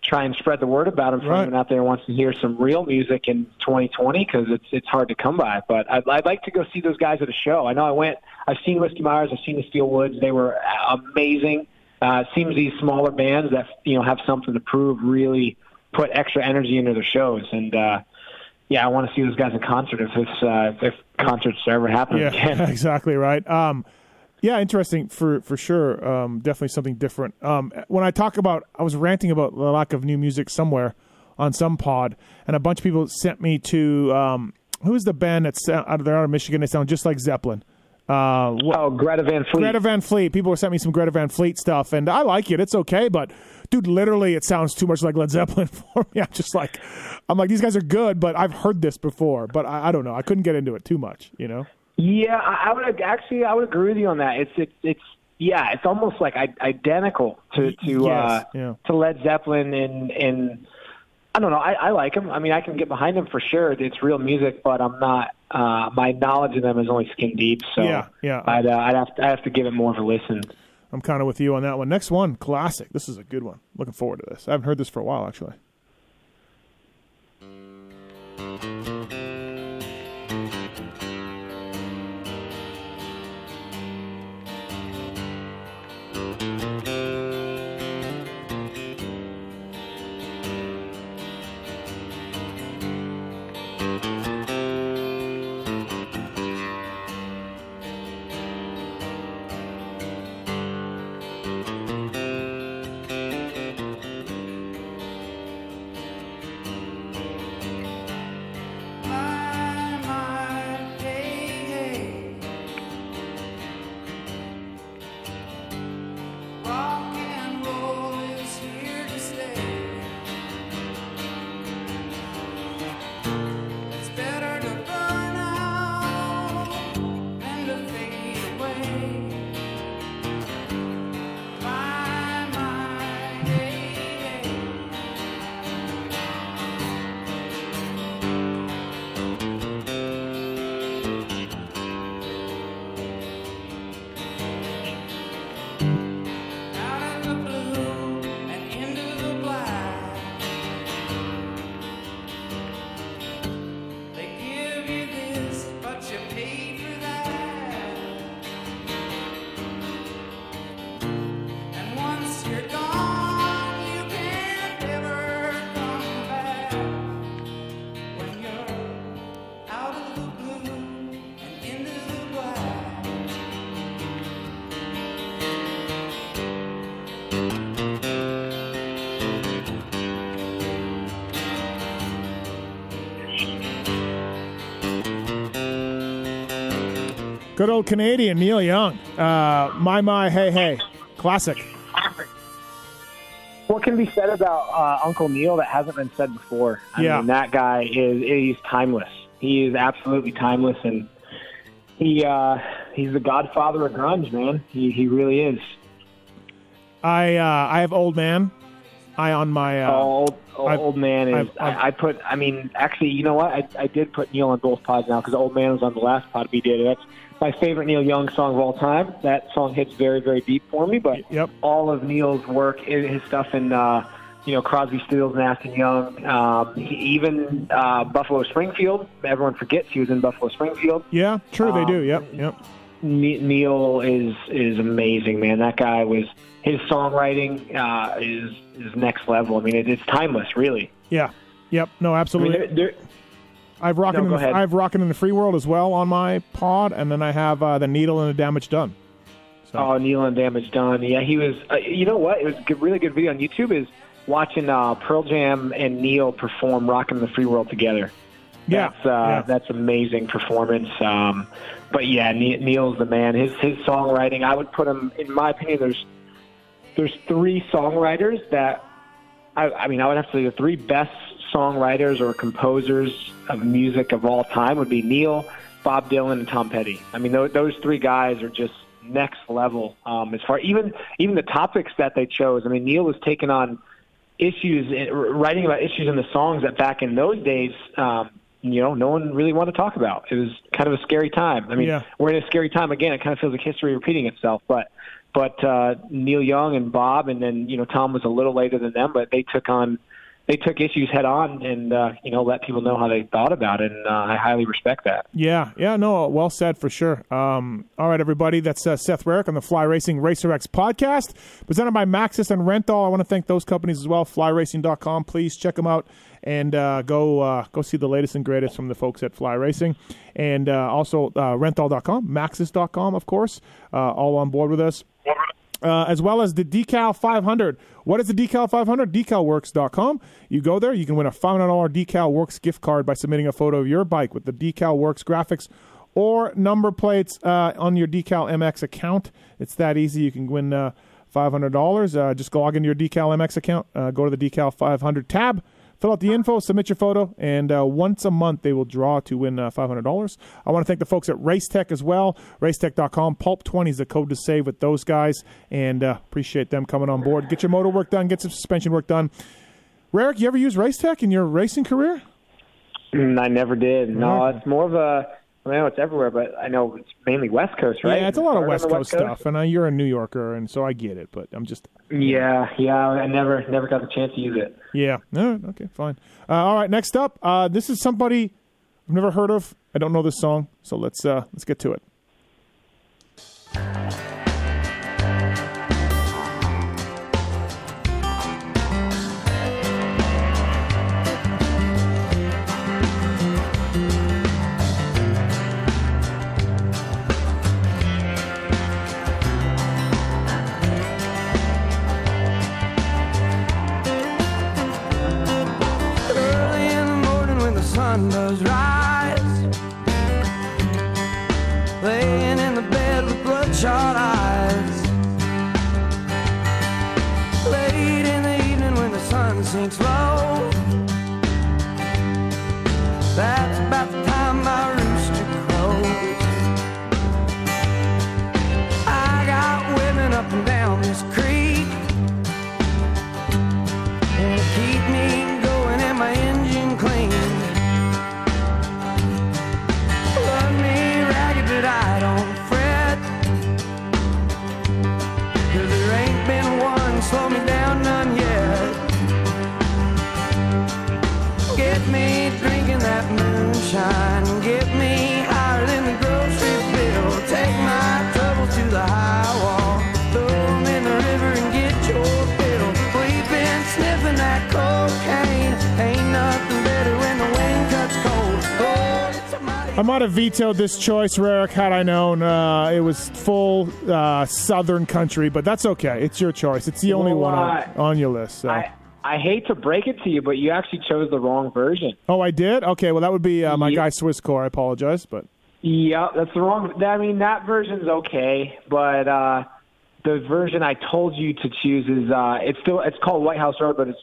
try and spread the word about them for Right. anyone out there who wants to hear some real music in 2020 because it's it's hard to come by. But I'd, I'd like to go see those guys at a show. I know I went. I've seen Whiskey Myers. I've seen the Steel Woods. They were amazing. Uh, it seems these smaller bands that you know have something to prove really put extra energy into their shows, and uh, yeah, I want to see those guys in concert if it's, uh, if concerts ever happen Yeah, again. exactly right. Um, yeah, interesting for for sure. Um, definitely something different. Um, when I talk about, I was ranting about the lack of new music somewhere on some pod, and a bunch of people sent me to um, who's the band that's out of there out of Michigan. They sound just like Zeppelin. Uh, what, Oh, Greta Van Fleet. Greta Van Fleet. People were sent me some Greta Van Fleet stuff, and I like it. It's okay, but dude, literally, it sounds too much like Led Zeppelin for me. I'm just like, I'm like, these guys are good, but I've heard this before, but I, I don't know. I couldn't get into it too much, you know. Yeah, I, I would actually I would agree with you on that. It's it's it's yeah, it's almost like I, identical to to Yes, uh, yeah. to Led Zeppelin and and I don't know. I, I like them. I mean, I can get behind them for sure. It's real music, but I'm not. Uh, my knowledge of them is only skin deep. So Yeah, yeah. I'd uh, I'd have to, I have to give it more of a listen. I'm kind of with you on that one. Next one, classic. This is a good one. Looking forward to this. I haven't heard this for a while, actually. Good old Canadian Neil Young. Uh, my my hey hey, classic. What can be said about uh, Uncle Neil that hasn't been said before? I Yeah. mean, that guy is he's timeless. He is absolutely timeless, and he uh, he's the godfather of grunge, man. He he really is. I uh, I have old man. I on my uh, old old, man is. I've- I've- I, I put. I mean, actually, you know what? I, I did put Neil on both pods now because old man was on the last pod we did. That's my favorite Neil Young song of all time. That song hits very very deep for me. But Yep. all of Neil's work, his stuff in. Uh, you know Crosby, Stills, Nash and Young. Um, he, even uh, Buffalo Springfield. Everyone forgets he was in Buffalo Springfield. yeah, true they um, do. Yep, yep. Neil is is amazing, man. That guy was his songwriting uh, is is next level. I mean, it, it's timeless, really. Yeah, yep. No, I mean, absolutely. there, there, I've rocking. No, in the. I've rocking in the free world as well on my pod, and then I have uh, the needle and the damage done. So Oh, Neil and Damage Done. Yeah, he was. Uh, you know what? It was a good, really good video on YouTube. Is watching uh, Pearl Jam and Neil perform "Rocking the Free World" together. yeah, That's uh, yeah. that's amazing performance. Um, but yeah, Neil's the man. His his songwriting, I would put him in my opinion. There's there's three songwriters that I, I mean I would have to say the three best songwriters or composers of music of all time would be Neil, Bob Dylan, and Tom Petty. I mean those, those three guys are just next level um, as far even even the topics that they chose. I mean Neil was taking on issues, eh, writing about issues in the songs that back in those days, um, you know, no one really wanted to talk about. It was kind of a scary time. I mean, Yeah. we're in a scary time again. It kind of feels like history repeating itself. But but uh, Neil Young and Bob, and then you know Tom was a little later than them, but they took on they took issues head on, and uh, you know let people know how they thought about it. And uh, I highly respect that. Yeah, yeah, no, well said for sure. Um, all right, everybody, that's uh, Seth Rarick on the Fly Racing Racer X podcast, presented by Maxxis and Renthal. I want to thank those companies as well. FlyRacing.com, please check them out and uh, go uh, go see the latest and greatest from the folks at Fly Racing, and uh, also uh, Renthal.com, Maxxis.com, of course, all on board with us uh, as well as the Decal 500. What is the Decal 500? DecalWorks.com. You go there, you can win a $500 Decal Works gift card by submitting a photo of your bike with the Decal Works graphics or number plates uh, on your Decal MX account. It's that easy. You can win uh, $500. Uh, just log into your Decal MX account, uh, go to the Decal 500 tab. Fill out the info, submit your photo, and uh, once a month they will draw to win uh, $500. I want to thank the folks at Racetech as well. Racetech.com. Pulp20 is the code to save with those guys, and uh, appreciate them coming on board. Get your motor work done, get some suspension work done. Rarick, you ever use Racetech in your racing career? I never did. No, it's more of a. I, mean, I know it's everywhere, but I know it's mainly West Coast, right? Yeah, it's a lot of West on the Coast stuff, and uh, you're a New Yorker, and so I get it, but I'm just Yeah, yeah. I never never got the chance to use it. Yeah. No, okay, fine. Uh, all right, next up, uh, this is somebody I've never heard of. I don't know this song, so let's uh, let's get to it. Sun rise. I might have vetoed this choice, Rarick, had I known uh, it was full uh, Southern country, but that's okay. It's your choice. It's the only Well, one on, on your list. So. I I hate to break it to you, but you actually chose the wrong version. oh, I did. Okay, well that would be uh, my Yep. guy Swisscore. I apologize, but Yeah, that's the wrong. I mean, that version's okay, but uh, the version I told you to choose is uh, it's still it's called White House Road, but it's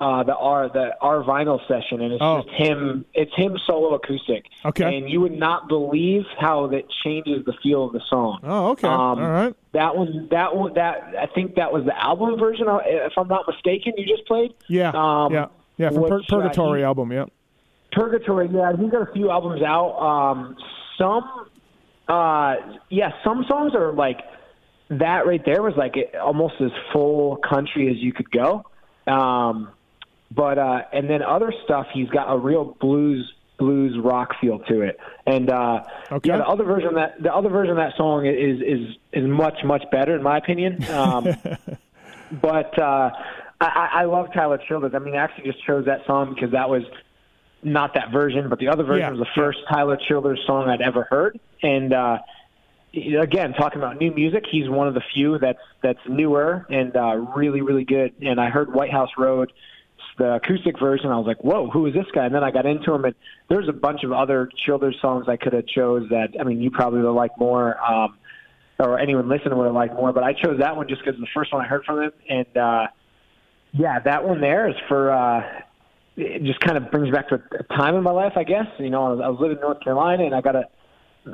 uh, the R the R vinyl session, and it's Oh. just him. It's him solo acoustic. Okay. And you would not believe how that changes the feel of the song. Oh, okay. Um, All right. That one, that one, that I think that was the album version, uh, if I'm not mistaken. You just played. Yeah. Um, yeah. Yeah. From Pur- Purgatory he- album. Yeah. Purgatory, yeah, he's got a few albums out. Um, some, uh, yeah, some songs are like that right there was like it, almost as full country as you could go. Um, but uh, and then other stuff, he's got a real blues blues rock feel to it. And uh, Okay. yeah, the other version of that the other version of that song is is is much much better in my opinion. Um, but uh, I, I love Tyler Childers. I mean, I actually just chose that song because that was not that version, but the other version Yeah, was the first Tyler Childers song I'd ever heard. And uh, again, talking about new music, he's one of the few that's that's newer and uh, really really good. And I heard White House Road, the acoustic version. I was like, whoa, who is this guy? And then I got into him, and there's a bunch of other Childers songs I could have chose that. I mean, you probably would like more. Um, or anyone listening would have liked more, but I chose that one just because the first one I heard from him, and uh, yeah, that one there is for uh, it just kind of brings back to a time in my life, I guess. You know, I was, I was living in North Carolina, and I got a.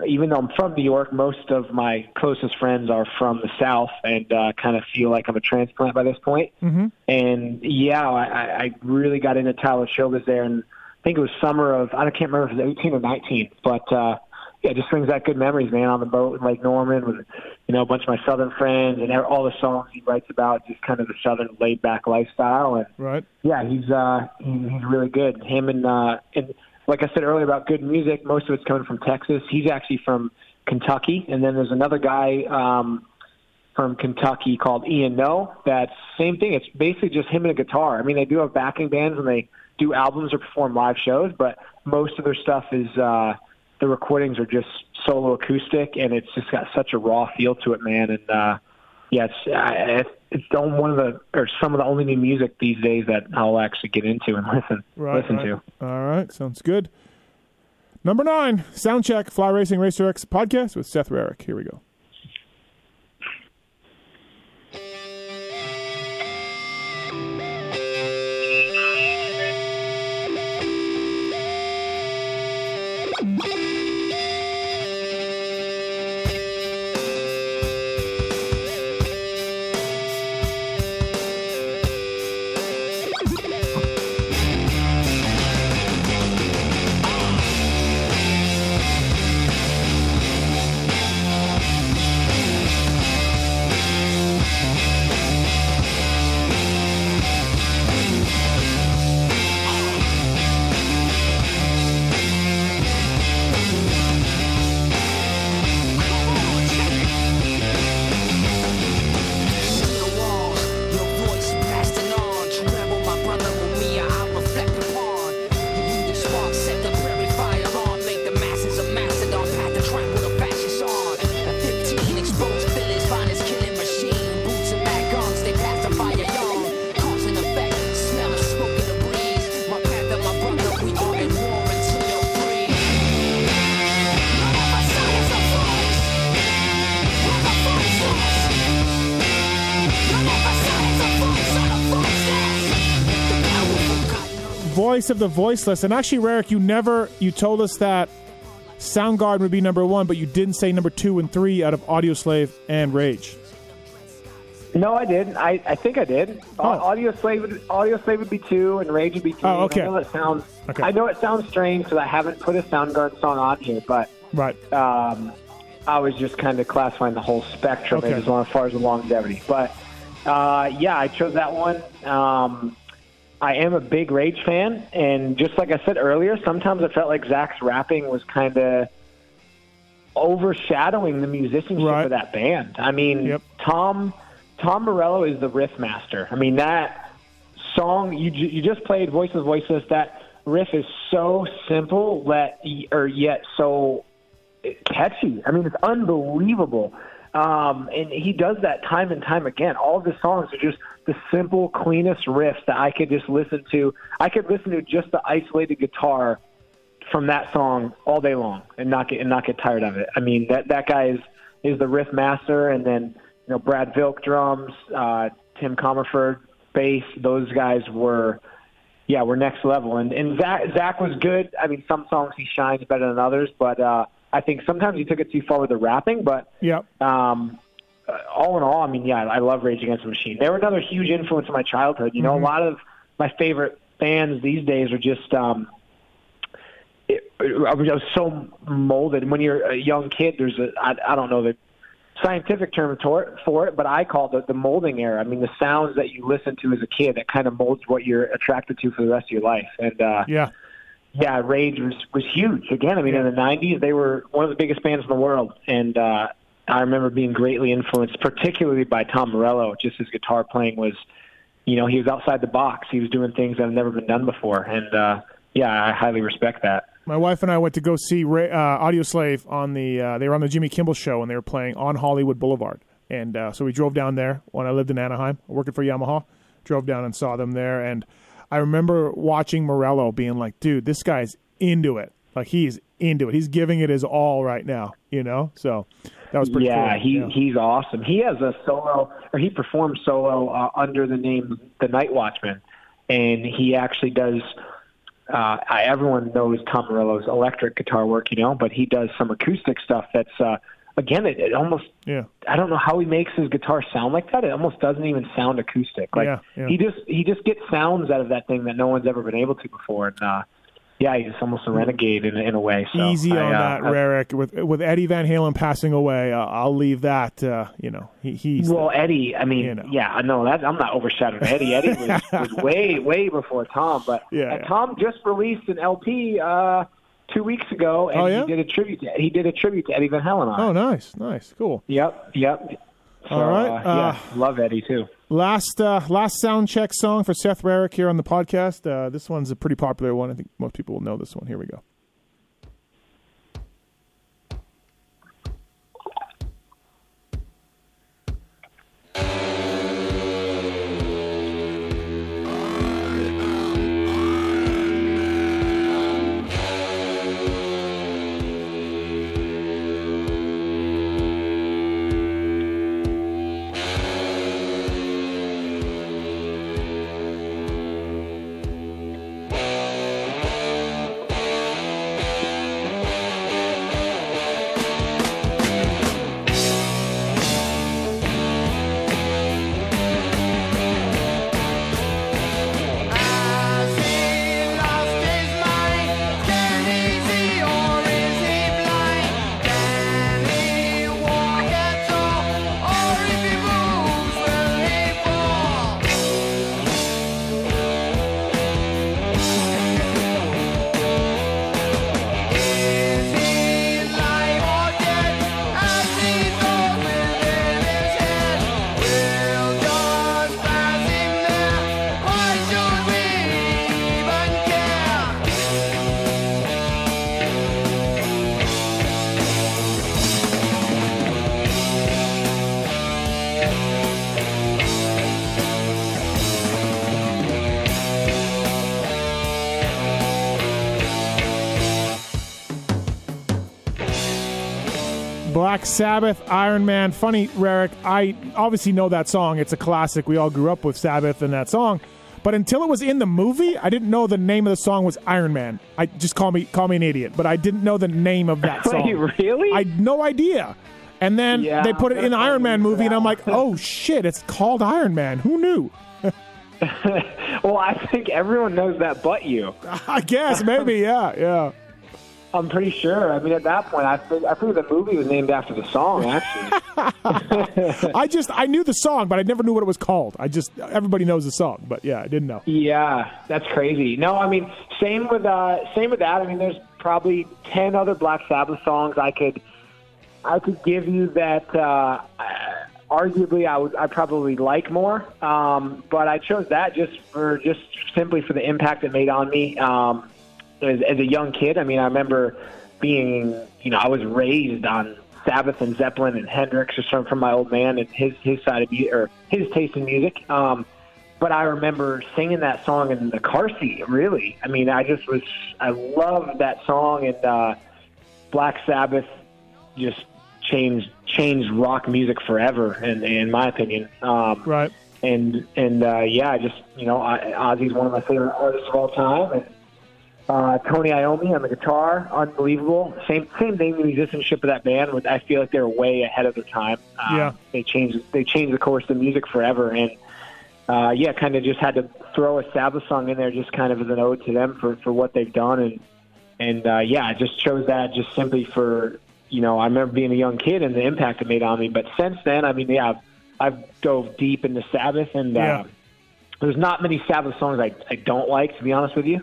Even though I'm from New York, most of my closest friends are from the South, and uh, kind of feel like I'm a transplant by this point. Mm-hmm. And yeah, I, I- really got into Tyler Childers there, and I think it was summer of I can't remember if it was 18 or 19, but uh, yeah, it just brings back good memories, man. On the boat in Lake Norman with you know a bunch of my Southern friends, and all the songs he writes about, just kind of the Southern laid back lifestyle, and Right. yeah, he's uh he's really good. Him and uh and like I said earlier about good music, most of it's coming from Texas. He's actually from Kentucky, and then there's another guy um from Kentucky called Ian Noe. That's same thing. It's basically just him and a guitar. I mean, they do have backing bands and they do albums or perform live shows, but most of their stuff is uh the recordings are just solo acoustic, and it's just got such a raw feel to it, man. And uh it's I, it's one of the or some of the only new music these days that I'll actually get into and listen Right. listen right. to. All right. Sounds good. Number nine, Soundcheck Fly Racing Racer X podcast with Seth Rarick. Here we go. Of the voiceless. And actually, Rarick, you never you told us that Soundgarden would be number one, but you didn't say number two and three out of Audioslave and Rage. No, I didn't. I, I think I did. Oh. Audioslave would, Audioslave would be two, and Rage would be three. Oh, okay. I know it sounds. Okay. I know it sounds strange because I haven't put a Soundgarden song on here, but Right. um, I was just kind of classifying the whole spectrum Okay. as as far as the longevity. But uh, yeah, I chose that one. Um, I am a big Rage fan, and just like I said earlier, sometimes I felt like Zack's rapping was kind of overshadowing the musicianship Right. of that band. I mean, Yep. Tom Tom Morello is the riff master. I mean that song you you just played, Voices Voiceless. That riff is so simple, that or yet so catchy. I mean, it's unbelievable. Um, and he does that time and time again. All of his songs are just the simple, cleanest riffs that I could just listen to. I could listen to just the isolated guitar from that song all day long and not get and not get tired of it. I mean that that guy is is the riff master, and then you know Brad Wilk drums, uh, Tim Commerford bass. Those guys were yeah were next level. And and Zack Zack was good. I mean some songs he shines better than others, but uh, I think sometimes he took it too far with the rapping. But Yep. um, all in all, I mean, yeah, I love Rage Against the Machine. They were another huge influence in my childhood. You know, a lot of my favorite bands these days are just. Um, it, I was I was so molded. When you're a young kid, there's a I, I don't know the scientific term for it, for it, but I call it the, the molding era. I mean, the sounds that you listen to as a kid that kind of molds what you're attracted to for the rest of your life. And uh, Yeah. yeah, Rage was was huge. Again, I mean, in the '90s, they were one of the biggest bands in the world, and uh, I remember being greatly influenced, particularly by Tom Morello. Just his guitar playing was, you know, he was outside the box. He was doing things that have never been done before, and uh, yeah, I highly respect that. My wife and I went to go see Ra- uh, Audioslave on the. Uh, they were on the Jimmy Kimmel show and they were playing on Hollywood Boulevard. And uh, so we drove down there when I lived in Anaheim, working for Yamaha. Drove down and saw them there, and I remember watching Morello being like, "Dude, this guy's into it. Like he's into it. He's giving it his all right now. You know." So that was pretty yeah, cool. he yeah. he's awesome. He has a solo, or he performs solo uh, under the name The Night Watchman, and he actually does. Uh, I, everyone knows Tom Morello's electric guitar work, you know, but he does some acoustic stuff that's uh, again, it, it almost yeah. I don't know how he makes his guitar sound like that. It almost doesn't even sound acoustic. Like Yeah, yeah. he just he just gets sounds out of that thing that no one's ever been able to before. And uh, yeah, he's almost a renegade in in a way. So Easy I, on uh, that, I- Rarick. With with Eddie Van Halen passing away, uh, I'll leave that. Uh, you know, he, he's Well, Eddie, I mean, You know. yeah, I know that I'm not overshadowing Eddie. Eddie was, was way, way before Tom, but Yeah, yeah. Tom just released an LP uh, two weeks ago, and Oh, yeah? he did a tribute. To, he did a tribute to Eddie Van Halen. On oh, nice, nice, cool. Yep, yep. So, All right, uh, uh, yeah, love Eddie too. Last uh, last sound check song for Seth Rarick here on the podcast. Uh, this one's a pretty popular one. I think most people will know this one. Here we go. Black Sabbath, Iron Man. Funny, Rarick, I obviously know that song. It's a classic. We all grew up with Sabbath and that song. But until it was in the movie, I didn't know the name of the song was Iron Man. I just call me call me an idiot, but I didn't know the name of that song. Wait, really? I had no idea. And then Yeah, they put it in the Iron Man movie, and I'm like, oh shit, it's called Iron Man. Who knew? well, I think everyone knows that, but you. I guess maybe, yeah, yeah. I'm pretty sure. I mean, at that point, I think I think the movie was named after the song. Actually, I just I knew the song, but I never knew what it was called. I just everybody knows the song, but yeah, I didn't know. yeah, that's crazy. No, I mean, same with uh, same with that. I mean, there's probably ten other Black Sabbath songs I could I could give you that. Uh, arguably, I would I probably like more, um, but I chose that just for just simply for the impact it made on me. Um, as, as a young kid, I mean, I remember being, you know, I was raised on Sabbath and Zeppelin and Hendrix, just from, from my old man and his his side of music or his taste in music. Um, but I remember singing that song in the car seat. Really, I mean, I just was I loved that song, and uh, Black Sabbath just changed changed rock music forever, in, in my opinion. Um, Right. and and uh, yeah, I just you know, I, Ozzy's one of my favorite artists of all time, and uh, Tony Iommi on the guitar, unbelievable. Same same thing, the musicianship of that band. I feel like they're way ahead of their time. Um, Yeah. they changed they changed the course of music forever, and uh, yeah, kind of just had to throw a Sabbath song in there, just kind of as an ode to them for for what they've done, and and uh, yeah, I just chose that just simply for you know I remember being a young kid and the impact it made on me. But since then, I mean, yeah, I've, I've dove deep into Sabbath, and Yeah. uh, there's not many Sabbath songs I I don't like, to be honest with you.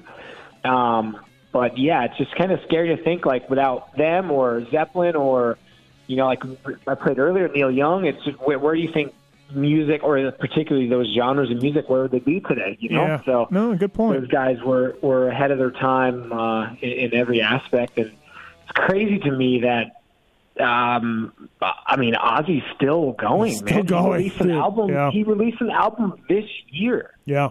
Um, but yeah, it's just kind of scary to think like without them or Zeppelin or you know like I played earlier Neil Young. It's just where, where do you think music or particularly those genres of music where would they be today? You know, Yeah. so No, good point. those guys were were ahead of their time uh, in, in every aspect, and it's crazy to me that. Um, I mean, Ozzy's still going. He's still man. going, He released an album. Yeah. He released an album this year. Yeah.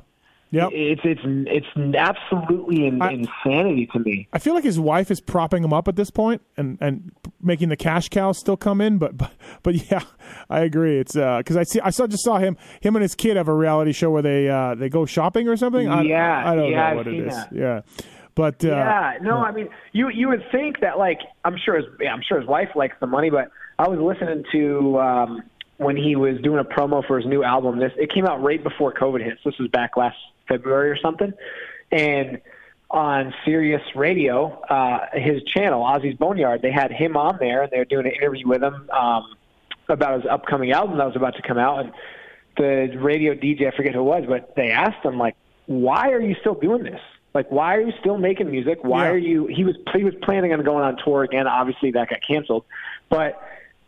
Yep. It's it's it's absolutely in, I- insanity to me. I feel like his wife is propping him up at this point and, and making the cash cow still come in, but but, but yeah, I agree. It's because I see I saw just saw him him and his kid have a reality show where they uh, they go shopping or something. I, Yeah, I don't yeah, know I've what it seen is. that. Yeah, but uh, yeah, no, I mean, you you would think that like I'm sure his yeah, I'm sure his wife likes the money, but I was listening to um, when he was doing a promo for his new album. This it came out right before COVID hit. So this was back last February or something, and on Sirius Radio, uh, his channel Ozzy's Boneyard, they had him on there, and they were doing an interview with him um, about his upcoming album that was about to come out, and the radio DJ, I forget who it was, but they asked him like, "Why are you still doing this? Like, why are you still making music? Why Yeah. are you?" He was he was planning on going on tour again. Obviously, that got canceled, but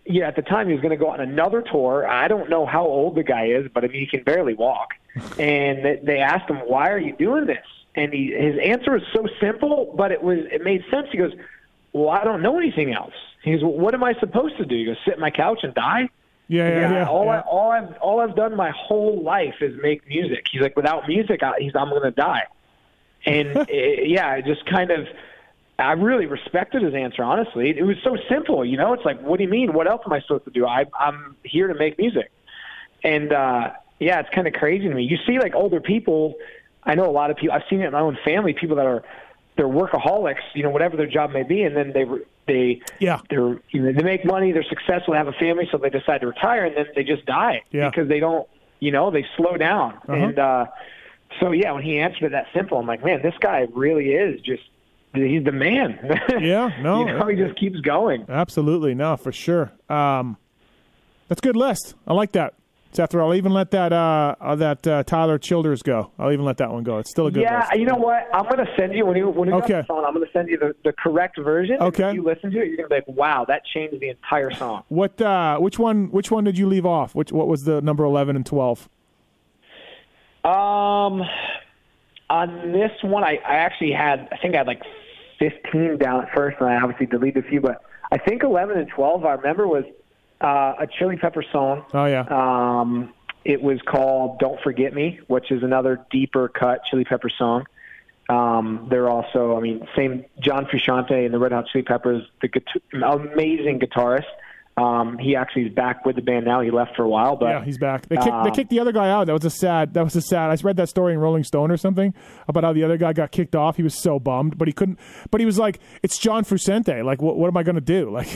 yeah, at the time he was going to go on another tour. I don't know how old the guy is, but I mean he can barely walk. And they- they asked him, "Why are you doing this?" And he his answer was so simple, but it was it made sense. He goes, "Well, I don't know anything else." He goes, well, "What am I supposed to do?" He goes, "Sit in my couch and die." yeah, yeah, yeah. all yeah. I all I've all I've done my whole life is make music. He's like, without music, I, he's I'm gonna die. And eh, yeah, I just kind of, I really respected his answer. Honestly, it was so simple. You know, it's like, what do you mean? What else am I supposed to do? I I'm here to make music. And uh, yeah, it's kind of crazy to me. You see, like older people. I know a lot of people. I've seen it in my own family. People that are they're workaholics. You know, whatever their job may be, and then they they Yeah. they're you know, they make money, they're successful, they have a family, so they decide to retire, and then they just die Yeah. because they don't, you know, they slow down. Uh-huh. And uh, so yeah, when he answered it that simple, I'm like, man, this guy really is just he's the man. Yeah, no, you know, he just keeps going. Absolutely, no, for sure. Um, that's good list. I like that. Seth, I'll even let that uh, uh, that uh, Tyler Childers go. I'll even let that one go. It's still a good Yeah, list. you know what? I'm going to send you when you when you Okay. song. I'm going to send you the, the correct version. Okay. If you listen to it, you're going to be like, wow, that changed the entire song. What? Uh, which one? Which one did you leave off? Which? What was the number eleven and twelve? Um, on this one, I, I actually had, I think I had like 15 down at first, and I obviously deleted a few, but I think 11 and 12, I remember, was uh, a Chili Pepper song. Oh yeah. Um, it was called "Don't Forget Me," which is another deeper cut Chili Pepper song. Um, they're also, I mean, same John Frusciante and the Red Hot Chili Peppers, the guitar- amazing guitarist. Um, he actually is back with the band now. He left for a while, but yeah, he's back. They kicked, they um, kicked the other guy out. That was a sad. That was a sad. I read that story in Rolling Stone or something about how the other guy got kicked off. He was so bummed, but he couldn't. But he was like, "It's John Frusciante. Like, what? What am I going to do?" Like,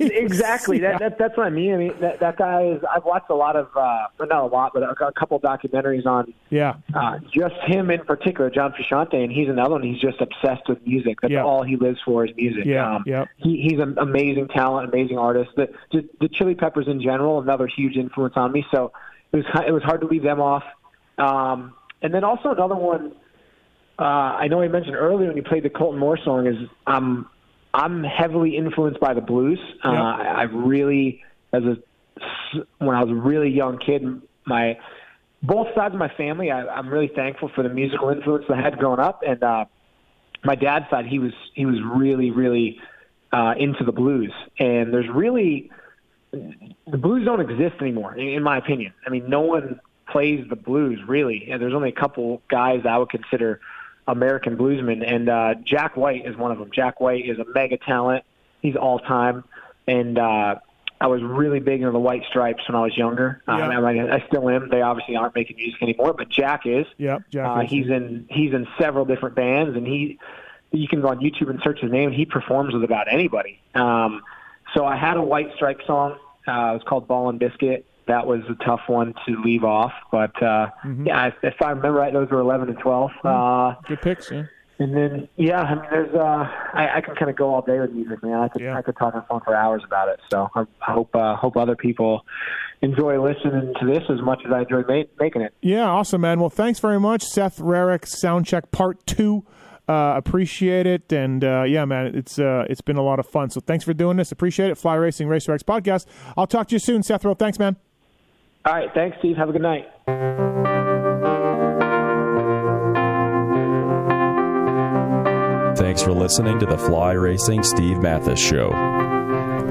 exactly. That, that that's what I mean. I mean that that guy is. I've watched a lot of, uh, not a lot, but a, a couple documentaries on yeah, uh, just him in particular, John Frusciante, and he's another one. He's just obsessed with music. That's all he lives for is music. Yeah, um, yeah. He, he's an amazing talent, amazing artist. The, the the Chili Peppers in general, another huge influence on me. So it was it was hard to leave them off. Um, and then also another one. Uh, I know I mentioned earlier when you played the Kolton Moore song is um, I'm heavily influenced by the blues. Uh, Yeah. I, I really, as a when I was a really young kid, my both sides of my family, I, I'm really thankful for the musical influence I had growing up. And uh, my dad's side, he was he was really really uh, into the blues. And there's really the blues don't exist anymore, in, in my opinion. I mean, no one plays the blues really. And there's only a couple guys I would consider American bluesmen, and uh, Jack White is one of them. Jack White is a mega talent. He's all time, and uh, I was really big into the White Stripes when I was younger. Yeah. Um, I, I still am. They obviously aren't making music anymore, but Jack is. Yep, Jack Uh, is. he's in he's in several different bands, and he you can go on YouTube and search his name. He performs with about anybody. Um, so I had a White Stripe song. Uh, it was called Ball and Biscuit. That was a tough one to leave off, but uh, Mm-hmm. yeah, if, if I remember right, those were 11 and 12. Uh, Good picks, yeah. and then yeah, I mean, there's uh, I, I can kind of go all day with music, man. I could Yeah. I could talk on the phone for hours about it. So I, I hope uh, hope other people enjoy listening to this as much as I enjoy ma- making it. Yeah, awesome, man. Well, thanks very much, Seth Rarick, Soundcheck Part Two. Uh, appreciate it, and uh, yeah, man, it's uh, it's been a lot of fun. So thanks for doing this. Appreciate it. Fly Racing Racer X podcast. I'll talk to you soon, Seth. Rowe. Thanks, man. All right, thanks, Steve. Have a good night. Thanks for listening to the Fly Racing Steve Matthes Show.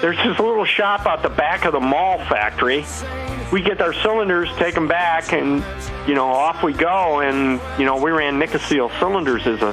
There's this little shop out the back of the Mahle factory. We get our cylinders, take them back, and you know off we go. And you know we ran Nikasil cylinders as a